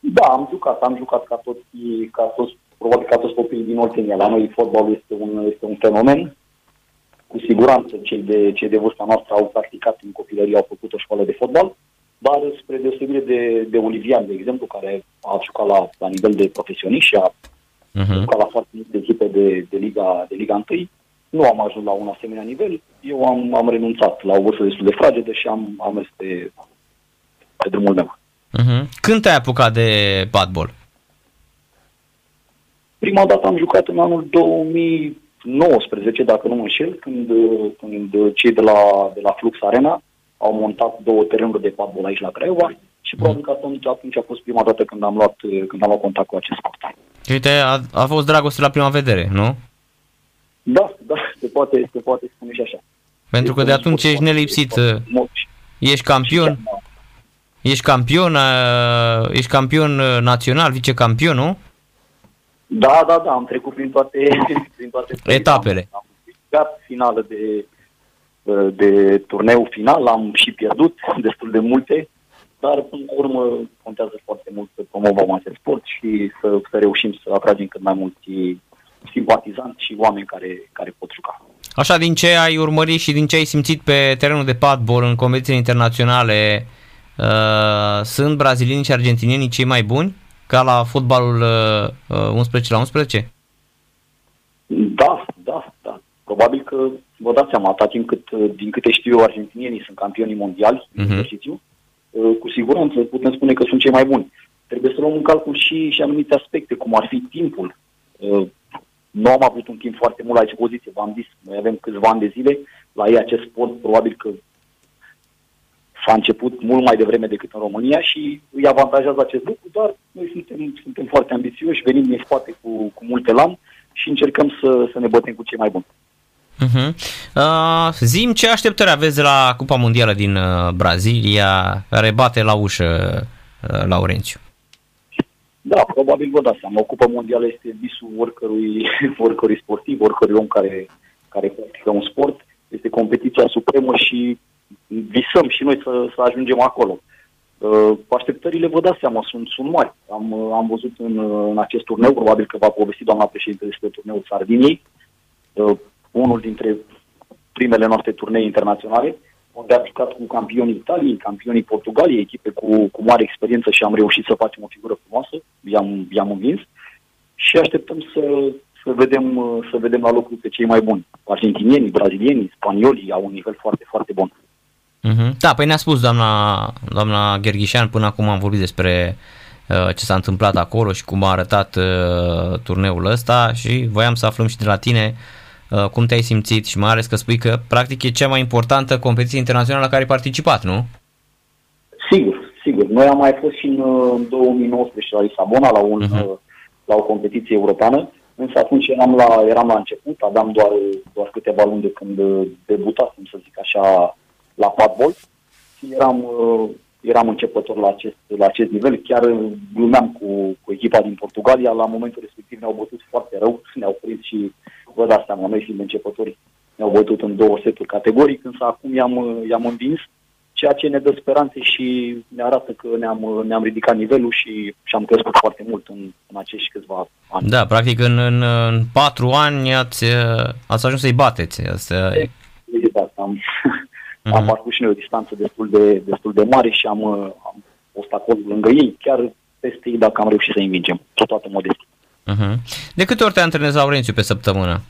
Da, am jucat, am jucat ca toți, ca toți probabil ca toți copiii din Oltenia. La noi fotbalul este un, este un fenomen cu siguranță cei de, cei de vârsta noastră au practicat în copilărie, au făcut o școală de fotbal, dar spre deosebire de, de Olivian, de exemplu, care a jucat la, la nivel de profesionist și a uh-huh. jucat la foarte multe echipe de, de, Liga, de Liga 1, nu am ajuns la un asemenea nivel. Eu am, am renunțat la o vârstă destul de fragedă și am, am mers pe, pe drumul meu. Uh-huh. Când te-ai apucat de padbol? Prima dată am jucat în anul 2000, 19, dacă nu mă înșel, când, când cei de la, de la Flux Arena au montat două terenuri de padbol aici la Craiova și probabil că atunci, atunci a fost prima dată când am luat, când am luat contact cu acest sport. Uite, a, a fost dragoste la prima vedere, nu? Da, da, se poate, se poate spune și așa. Pentru că de atunci ești nelipsit, ești campion, ești campion, ești campion național, vicecampion, nu? Da, da, da, am trecut prin toate, [laughs] prin toate etapele. Am, am câștigat finală de, de turneu final, am și pierdut destul de multe, dar până la urmă contează foarte mult să promovăm acest sport și să, să reușim să atragem cât mai mulți simpatizanți și oameni care, care pot juca. Așa, din ce ai urmărit și din ce ai simțit pe terenul de padbol în competiții internaționale, uh, sunt brazilienii și argentinienii cei mai buni? Ca la fotbalul uh, 11 uh, la 11? Da, da, da. Probabil că vă dați seama, atât timp cât, uh, din câte știu eu, argentinienii sunt campionii mondiali uh-huh. în mhm. exercițiu, uh, cu siguranță putem spune că sunt cei mai buni. Trebuie să luăm în calcul și, și anumite aspecte, cum ar fi timpul. Nu am avut un timp foarte mult la dispoziție, v-am zis, noi avem câțiva ani de zile, la ei acest sport probabil că s-a început mult mai devreme decât în România și îi avantajează acest lucru, dar noi suntem, suntem foarte ambițioși, venim din spate cu, cu multe lam și încercăm să, să ne bătem cu cei mai buni. Uh-huh. Uh, zim ce așteptări aveți de la Cupa Mondială din uh, Brazilia, care bate la ușă uh, Laurențiu? Da, probabil vă dați seama. O cupă mondială este visul oricărui, [laughs] oricărui sportiv, oricărui om care, care practică un sport. Este competiția supremă și visăm și noi să, să ajungem acolo. Uh, așteptările, vă dați seama, sunt, sunt mari. Am, uh, am văzut în, uh, în acest turneu, probabil că va povesti doamna președinte despre turneul Sardiniei, uh, unul dintre primele noastre turnee internaționale, unde am jucat cu campionii Italiei, campionii Portugaliei, echipe cu, cu mare experiență și am reușit să facem o figură frumoasă, i-am, i-am învins și așteptăm să, să, vedem, să vedem la locul pe cei mai buni. Argentinieni, brazilieni, spaniolii au un nivel foarte, foarte bun. Uh-huh. Da, păi ne-a spus doamna, doamna Gherghișan, până acum am vorbit despre uh, ce s-a întâmplat acolo și cum a arătat uh, turneul ăsta și voiam să aflăm și de la tine uh, cum te-ai simțit și mai ales că spui că practic e cea mai importantă competiție internațională la care ai participat, nu? Sigur, sigur. Noi am mai fost și în uh, 2019 la Lisabona la, un, uh-huh. la o competiție europeană, însă atunci eram la, eram la început, aveam doar, doar câteva luni de când uh, debutasem, să zic așa, la padbol și eram, uh, eram începător la acest, la acest nivel. Chiar glumeam cu, cu echipa din Portugalia, la momentul respectiv ne-au bătut foarte rău, [laughs] ne-au prins și vă dați seama, noi fiind începători, ne-au bătut în două seturi categoric, însă acum i-am, i-am învins, ceea ce ne dă speranțe și ne arată că ne-am, ne-am ridicat nivelul și, și am crescut foarte mult în, în acești câțiva ani. Da, practic în, în, în patru ani ați, ați ajuns să-i bateți. Asta... Exact, am, [laughs] Uh-huh. Am parcurs și noi o distanță destul de, destul de mare și am, am fost acolo lângă ei, chiar peste ei dacă am reușit să-i învingem, cu toată modestie. Uh-huh. De câte ori te antrenezi, Laurențiu, pe săptămână?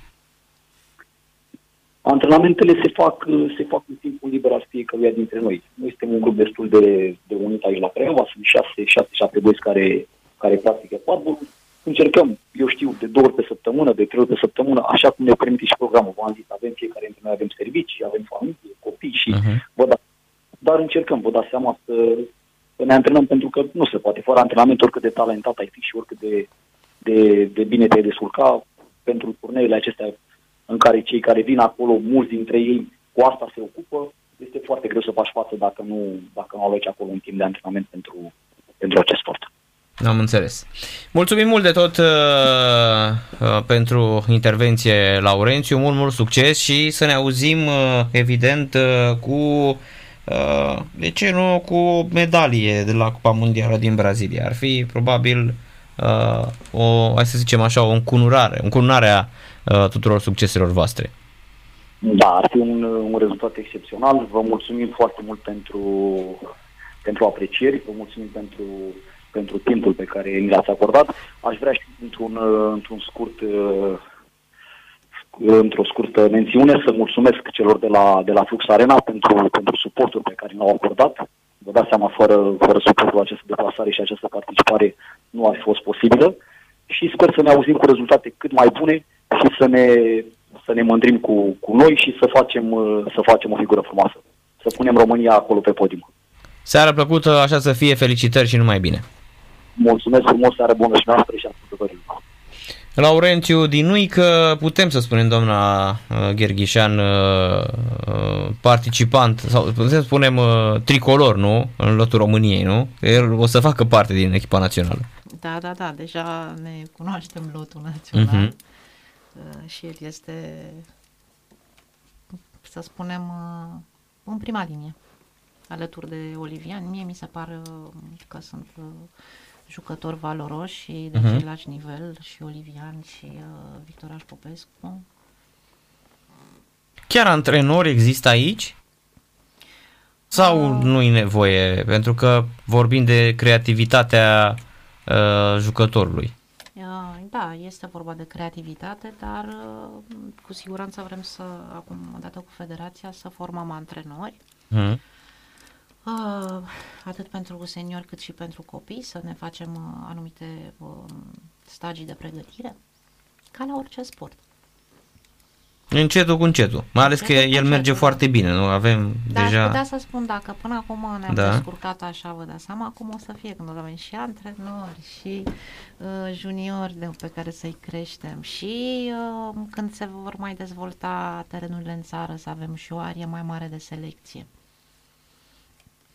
Antrenamentele se fac, se fac în timpul liber al fiecăruia dintre noi. Noi suntem un grup destul de, de unit aici la Craiova, sunt șase, șase, șapte băieți care, care practică fotbal. Încercăm, eu știu, de două ori pe săptămână, de trei ori pe săptămână, așa cum ne permite și programul. V-am zis, avem fiecare dintre noi, avem servicii, avem familie, copii și uh-huh. vă da, dar încercăm, vă dați seama să, să ne antrenăm pentru că nu se poate. Fără antrenament, oricât de talentat ai fi și oricât de, de, de bine te-ai descurca pentru turneile acestea în care cei care vin acolo, mulți dintre ei cu asta se ocupă, este foarte greu să faci față dacă nu, dacă nu aloci acolo un timp de antrenament pentru, pentru acest sport. Am înțeles. Mulțumim mult de tot uh, uh, pentru intervenție, Laurențiu, mult, mult succes și să ne auzim, uh, evident, uh, cu, uh, de ce nu, cu medalie de la Cupa Mondială din Brazilia. Ar fi probabil uh, o, hai să zicem așa, o încunurare, încununarea uh, tuturor succeselor voastre. Da, ar fi un, un rezultat excepțional. Vă mulțumim foarte mult pentru, pentru aprecieri, vă mulțumim pentru pentru timpul pe care mi l-ați acordat. Aș vrea și într-un, uh, într-un scurt uh, într-o scurtă mențiune să mulțumesc celor de la, de la Flux Arena pentru, pentru suportul pe care l-au acordat. Vă dați seama, fără, fără suportul această deplasare și această participare nu ar fi fost posibilă și sper să ne auzim cu rezultate cât mai bune și să ne, să ne mândrim cu, cu noi și să facem, uh, să facem o figură frumoasă. Să punem România acolo pe podium. Seara plăcută, așa să fie, felicitări și numai bine! Mulțumesc frumos, seară bună și noastră și ascultătorilor. Laurențiu că putem să spunem doamna uh, Gherghișan uh, uh, participant sau putem să spunem tricolor, nu? În lotul României, nu? El o să facă parte din echipa națională. Da, da, da, deja ne cunoaștem lotul național uh-huh. și el este, să spunem, în prima linie alături de Olivian. Mie mi se pare că sunt jucători valoroși și de uh-huh. același nivel, și Olivian și uh, Victoraș Popescu. Chiar antrenori există aici? Sau uh, nu e nevoie? Pentru că vorbim de creativitatea uh, jucătorului. Uh, da, este vorba de creativitate, dar uh, cu siguranță vrem să, acum, odată cu federația, să formăm antrenori. Uh-huh Uh, atât pentru seniori cât și pentru copii, să ne facem uh, anumite uh, stagii de pregătire, ca la orice sport. Încetul cu încetul. Mai ales că Încetul cu el merge încetul, foarte bine, nu? Avem Dar aș deja... putea să spun, dacă până acum ne-am Da. descurcat așa, vă dați seama cum o să fie când o să avem și antrenori și uh, juniori de, pe care să-i creștem și uh, când se vor mai dezvolta terenurile în țară să avem și o arie mai mare de selecție.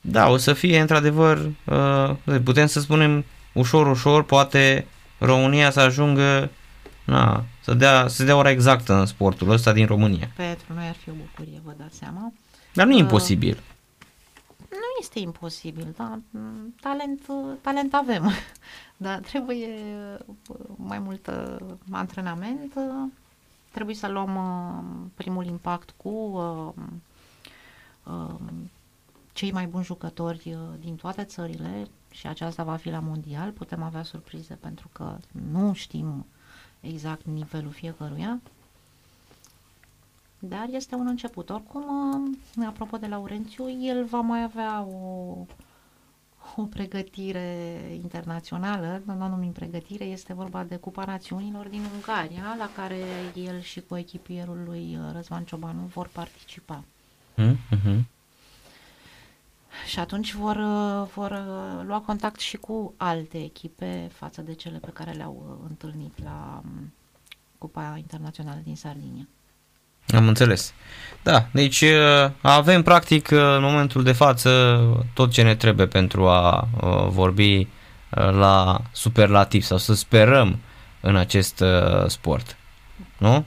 Da, o să fie într-adevăr, uh, putem să spunem ușor, ușor, poate România să ajungă, na, să dea, să dea ora exactă în sportul ăsta din România. Pentru noi ar fi o bucurie, vă dați seama. Dar nu e Uh, imposibil. Nu este imposibil, dar m, talent, talent avem, [laughs] dar trebuie uh, mai mult uh, antrenament, uh, trebuie să luăm uh, primul impact cu uh, uh, cei mai buni jucători uh, din toate țările și aceasta va fi la mondial, putem avea surprize pentru că nu știm exact nivelul fiecăruia, dar este un început. Oricum, uh, apropo de Laurențiu, el va mai avea o, o pregătire internațională, nu o numim pregătire, este vorba de Cupa Națiunilor din Ungaria, la care el și cu echipierul lui uh, Răzvan Ciobanu vor participa. Mm, mhm. Și atunci vor, uh, vor uh, lua contact și cu alte echipe față de cele pe care le-au uh, întâlnit la um, Cupa Internațională din Sardinia. Am înțeles. Da, deci uh, avem practic uh, în momentul de față tot ce ne trebuie pentru a uh, vorbi uh, la superlativ sau să sperăm în acest uh, sport. Nu?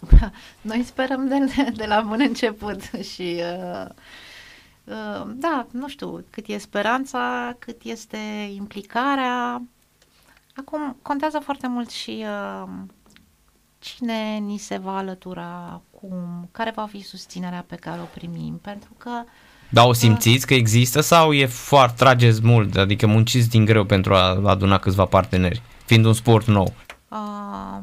[laughs] Noi sperăm de, de la bun început și uh, uh, da, nu știu cât e speranța, cât este implicarea. Acum contează foarte mult și uh, cine ni se va alătura, cum, care va fi susținerea pe care o primim, pentru că Dar o simțiți că există sau e foarte, trageți mult, adică munciți din greu pentru a aduna câțiva parteneri, fiind un sport nou? Uh,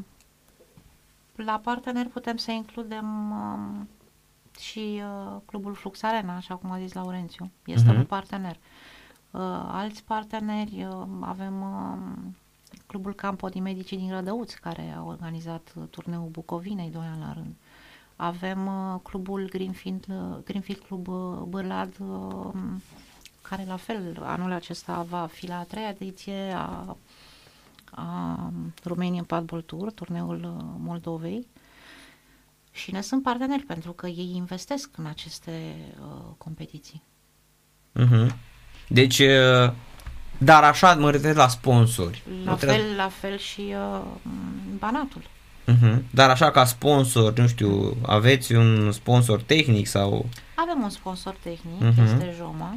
la parteneri putem să includem um, și uh, Clubul Flux Arena, așa cum a zis Laurențiu. Este Mhm. un partener. Uh, alți parteneri uh, avem uh, Clubul Campo di Medici din Rădăuț, care a organizat uh, turneul Bucovinei doi ani la rând. Avem uh, clubul Greenfield, uh, Greenfield Club uh, Bârlad, uh, care la fel anul acesta va fi la a treia ediție a a Romanian Padball Tour, turneul uh, Moldovei. Și ne sunt parteneri pentru că ei investesc în aceste uh, competiții. Mhm. Deci, uh, dar așa mă refer la sponsori. La Nu trebuie- fel, la fel și uh, Banatul. Mhm. Dar așa ca sponsor, nu știu, aveți un sponsor tehnic sau... Avem un sponsor tehnic, Mhm. este Joma.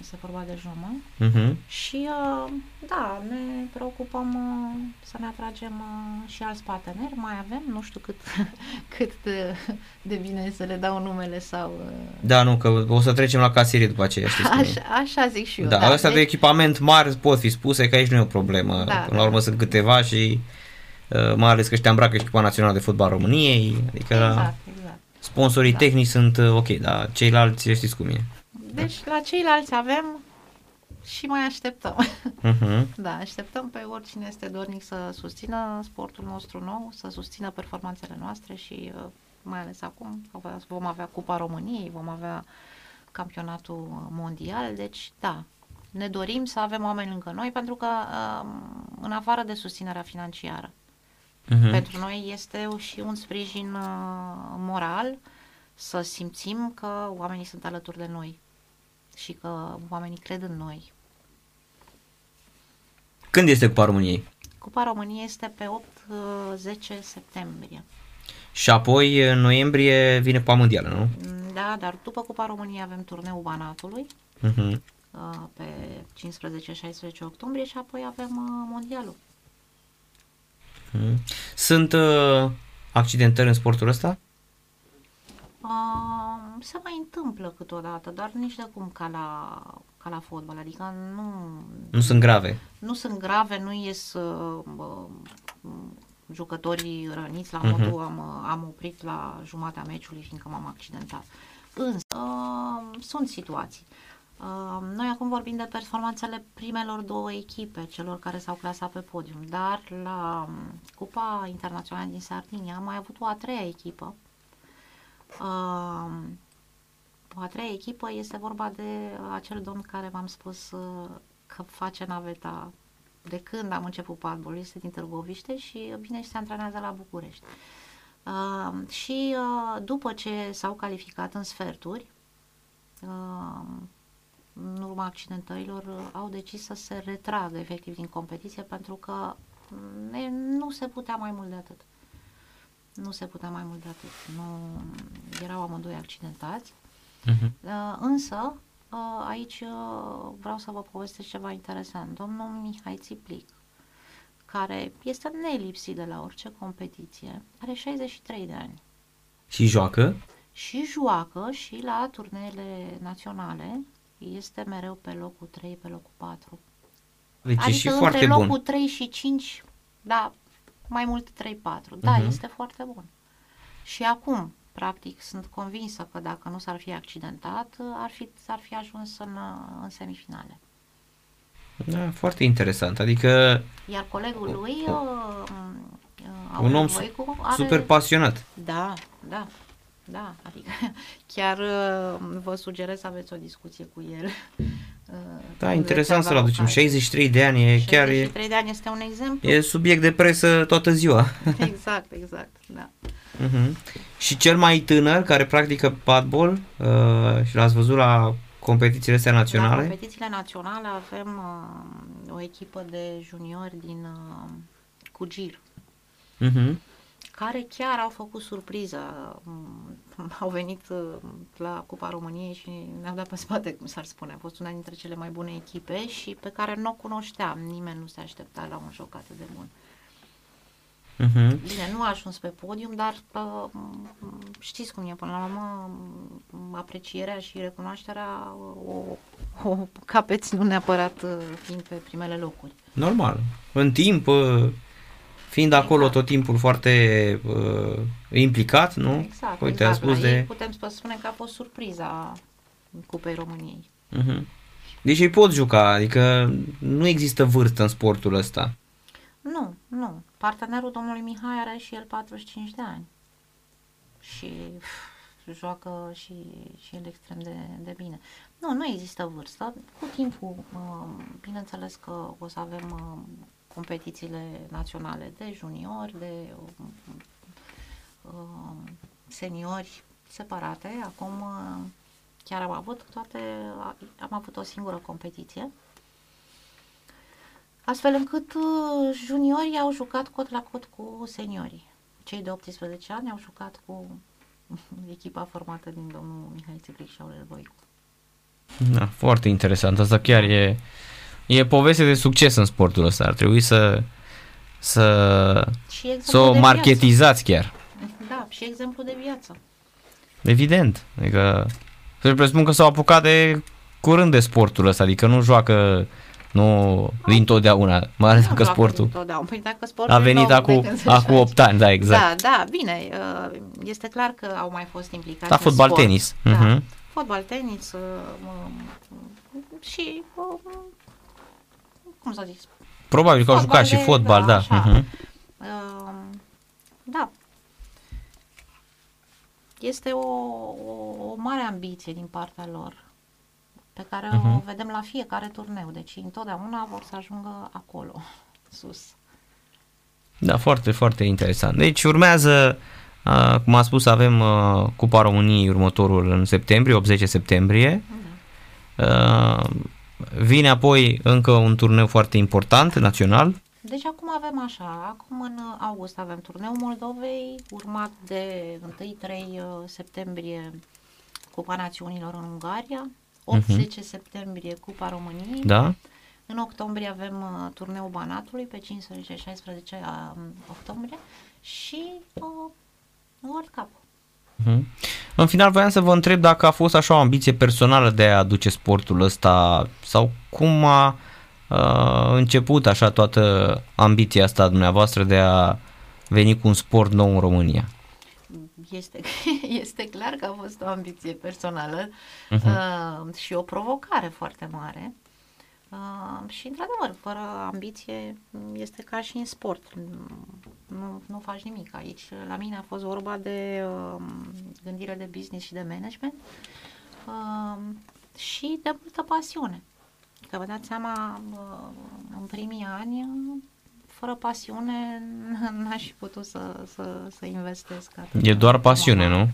Este vorba de Joma. Mhm. Și uh, da, ne preocupăm uh, să ne atragem uh, și alți parteneri. Mai avem, nu știu cât, [laughs] cât de, de bine să le dau numele sau... Uh, Da, nu, că o să trecem la casierie după aceea, știți cum e. Așa, așa zic și eu. Da, astea de deci- echipament mari pot fi spuse că aici nu e o problemă. Da, Până la da. urmă sunt câteva și uh, mai ales că ăștia îmbracă echipa națională de fotbal a României, adică Exact, exact. sponsorii Da. tehnici sunt uh, ok, dar ceilalți știți cum e. Deci la ceilalți avem și mai așteptăm. Uh-huh. [laughs] Da, așteptăm pe oricine este dornic să susțină sportul nostru nou, să susțină performanțele noastre și uh, mai ales acum vom avea Cupa României, vom avea campionatul mondial, deci da, ne dorim să avem oameni lângă noi pentru că um, în afară de susținerea financiară, Uh-huh. pentru noi este și un sprijin uh, moral să simțim că oamenii sunt alături de noi și că oamenii cred în noi. Când este Cupa României? Cupa României este pe 8-10 septembrie. Și apoi în noiembrie vine Cupa Mondială, nu? Mm, Da, dar după Cupa României avem turneul Banatului Uh-huh. uh, pe 15-16 octombrie și apoi avem uh, mondialul. Mhm. Sunt uh, accidentări în sportul ăsta? Uh, se mai întâmplă câteodată, dar nici de cum ca la, ca la fotbal, adică nu, Nu sunt grave. nu sunt grave, nu ies uh, uh, jucătorii răniți la Mhm. modul am, uh, am oprit la jumatea meciului fiindcă m-am accidentat. Însă uh, sunt situații. Uh, noi acum vorbim de performanțele primelor două echipe, celor care s-au clasat pe podium, dar la um, Cupa Internațională din Sardinia am mai avut o a treia echipă. Uh, o a treia echipă este vorba de acel domn care v-am spus uh, că face naveta de când am început padbol, este din Târgoviște și vine și se antrenează la București. Uh, și uh, după ce s-au calificat în sferturi, uh, în urma accidentărilor, au decis să se retragă efectiv din competiție pentru că nu se putea mai mult de atât. Nu se putea mai mult de atât. Nu, erau amândoi accidentați. Uh-huh. Însă, uh, aici uh, vreau să vă povestesc ceva interesant. Domnul Mihai Țiplic, care este nelipsit de la orice competiție, are 63 de ani. Și joacă? Și joacă și la turneele naționale este mereu pe locul 3, pe locul 4. Deci adică și între foarte locul bun. 3 și 5, da, mai mult 3-4. Da, uh-huh. este foarte bun. Și acum, practic, sunt convinsă că dacă nu s-ar fi accidentat, ar fi, s-ar fi ajuns în, în semifinale. Da, foarte interesant. Adică Iar colegul lui, o, uh, un om Voicu, are... super pasionat. Da, da, da, adică [laughs] chiar uh, vă sugerez să aveți o discuție cu el. [laughs] Uh, Da, interesant să-l aducem. 63 de ani e chiar e, 63 de ani este un exemplu. e subiect de presă toată ziua. [laughs] Exact, exact, da. Uh-huh. Și cel mai tânăr care practică padbol uh, și l-ați văzut la competițiile astea La naționale? competițiile naționale avem uh, o echipă de juniori din uh, Cugir, Uh-huh. care chiar au făcut surpriză. Mm, Au venit uh, la Cupa României și ne-au dat pe spate, cum s-ar spune. A fost una dintre cele mai bune echipe și pe care nu o cunoșteam. Nimeni nu se aștepta la un joc atât de bun. Uh-huh. Bine, nu a ajuns pe podium, dar uh, știți cum e, până la urmă m, aprecierea și recunoașterea o, o capeți nu neapărat uh, fiind pe primele locuri. Normal. În timp, uh, fiind acolo Exact. tot timpul foarte uh, implicat, nu? Exact, Uite, exact. a spus La ei de... putem spune- spune că a fost surpriza Cupei României. Uh-huh. Deci ei pot juca, adică nu există vârstă în sportul ăsta. Nu, nu. Partenerul domnului Mihai are și el 45 de ani. Și pf, joacă și, și el extrem de, de bine. Nu, nu există vârstă. Cu timpul, uh, bineînțeles că o să avem uh, competițiile naționale de juniori, de uh, seniori separate. Acum uh, chiar am avut toate, am avut o singură competiție astfel încât uh, juniorii au jucat cot la cot cu seniorii. Cei de 18 ani au jucat cu [laughs] echipa formată din domnul Mihai Țiplic și Aurel Voicu. Da, foarte interesant. Asta chiar e, e poveste de succes în sportul ăsta. Ar trebui să, să, Și exemplu să o de marketizați chiar. Viață. Da, și exemplu de viață. Evident. Adică să presupun că s-au apucat de curând de sportul ăsta, adică nu joacă nu dintotdeauna, mai ales Nu dacă joacă sportul dintotdeauna. Păi dacă sportul a e venit nou, acum, de când se acum joace. 8 ani, da, exact. Da, da, bine. uh, Este clar că au mai fost implicați Da, în fotbal, sport. tenis. Da. Mhm. Fotbal, tenis uh, um, și uh, cum să zic, Probabil că au Fotbal jucat și de- fotbal, da. așa. mhm. Uh, da. Este o, o, o mare ambiție din partea lor pe care o Mhm. vedem la fiecare turneu. Deci întotdeauna vor să ajungă acolo, [laughs] sus. Da, foarte, foarte interesant. Deci urmează, uh, cum a spus, avem uh, Cupa României următorul în septembrie, 80 septembrie. Uh, vine apoi încă un turneu foarte important, național. Deci acum avem așa, acum în august avem turneul Moldovei, urmat de 1-3 septembrie Cupa Națiunilor în Ungaria, 8-10 septembrie Cupa României, Da? În octombrie avem uh, turneul Banatului pe 15-16 uh, octombrie și uh, World Cup. Mhm. În final voiam să vă întreb dacă a fost așa o ambiție personală de a aduce sportul ăsta sau cum a uh, început așa toată ambiția asta a dumneavoastră de a veni cu un sport nou în România. Este, [laughs] este clar că a fost o ambiție personală uh-huh. uh, și o provocare foarte mare. Uh, și, într-adevăr, fără ambiție este ca și în sport. Nu, nu faci nimic aici. La mine a fost vorba de uh, gândire de business și de management uh, și de multă pasiune. Că vă dați seama, uh, în primii ani, fără pasiune, n-aș fi putut să, să, să investesc. E doar pasiune, nu?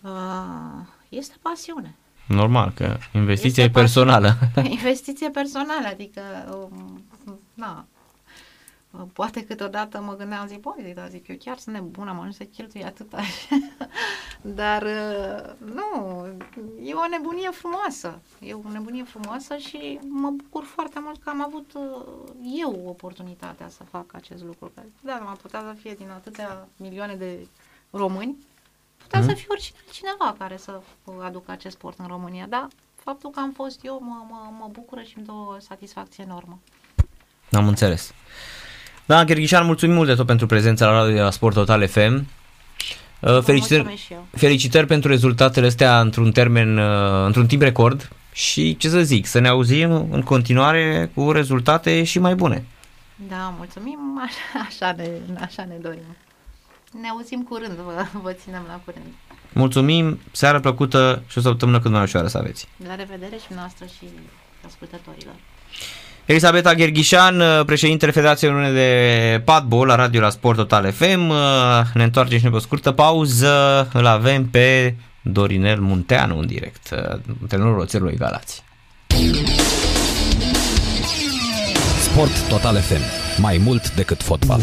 Uh, este pasiune. Normal, că investiția este e personală. [laughs] Investiție personală, adică, um, na, poate câteodată mă gândeam, zic, băi, dar zic, eu chiar sunt nebună, mă, nu se cheltuie atâta. [laughs] dar, uh, nu, e o nebunie frumoasă. E o nebunie frumoasă și mă bucur foarte mult că am avut uh, eu oportunitatea să fac acest lucru. Da, m-am putea să fie din atâtea milioane de români, putea mm. să fie oricine cineva care să aducă acest sport în România, dar faptul că am fost eu mă, mă, mă bucură și îmi dă o satisfacție enormă. Am înțeles. Da, Gherghișan, mulțumim mult de tot pentru prezența la Radio la Sport Total FM. Uh, felicitări, felicitări pentru rezultatele astea într-un termen, uh, într-un timp record și ce să zic, să ne auzim în continuare cu rezultate și mai bune. Da, mulțumim, așa, [laughs] așa, ne, așa ne dorim. Ne auzim curând, vă, vă ținem la curând. Mulțumim, seară plăcută și o săptămână cât mai ușoară să aveți. La revedere și noastră și ascultătorilor. Elisabeta Gherghișan, uh, președintele Federației Uniune de Padbol la Radio la Sport Total FM. Uh, ne întoarcem și ne pe o scurtă pauză. Îl avem pe Dorinel Munteanu în direct, uh, antrenorul Oțelului Galați. Sport Total FM. Mai mult decât fotbal.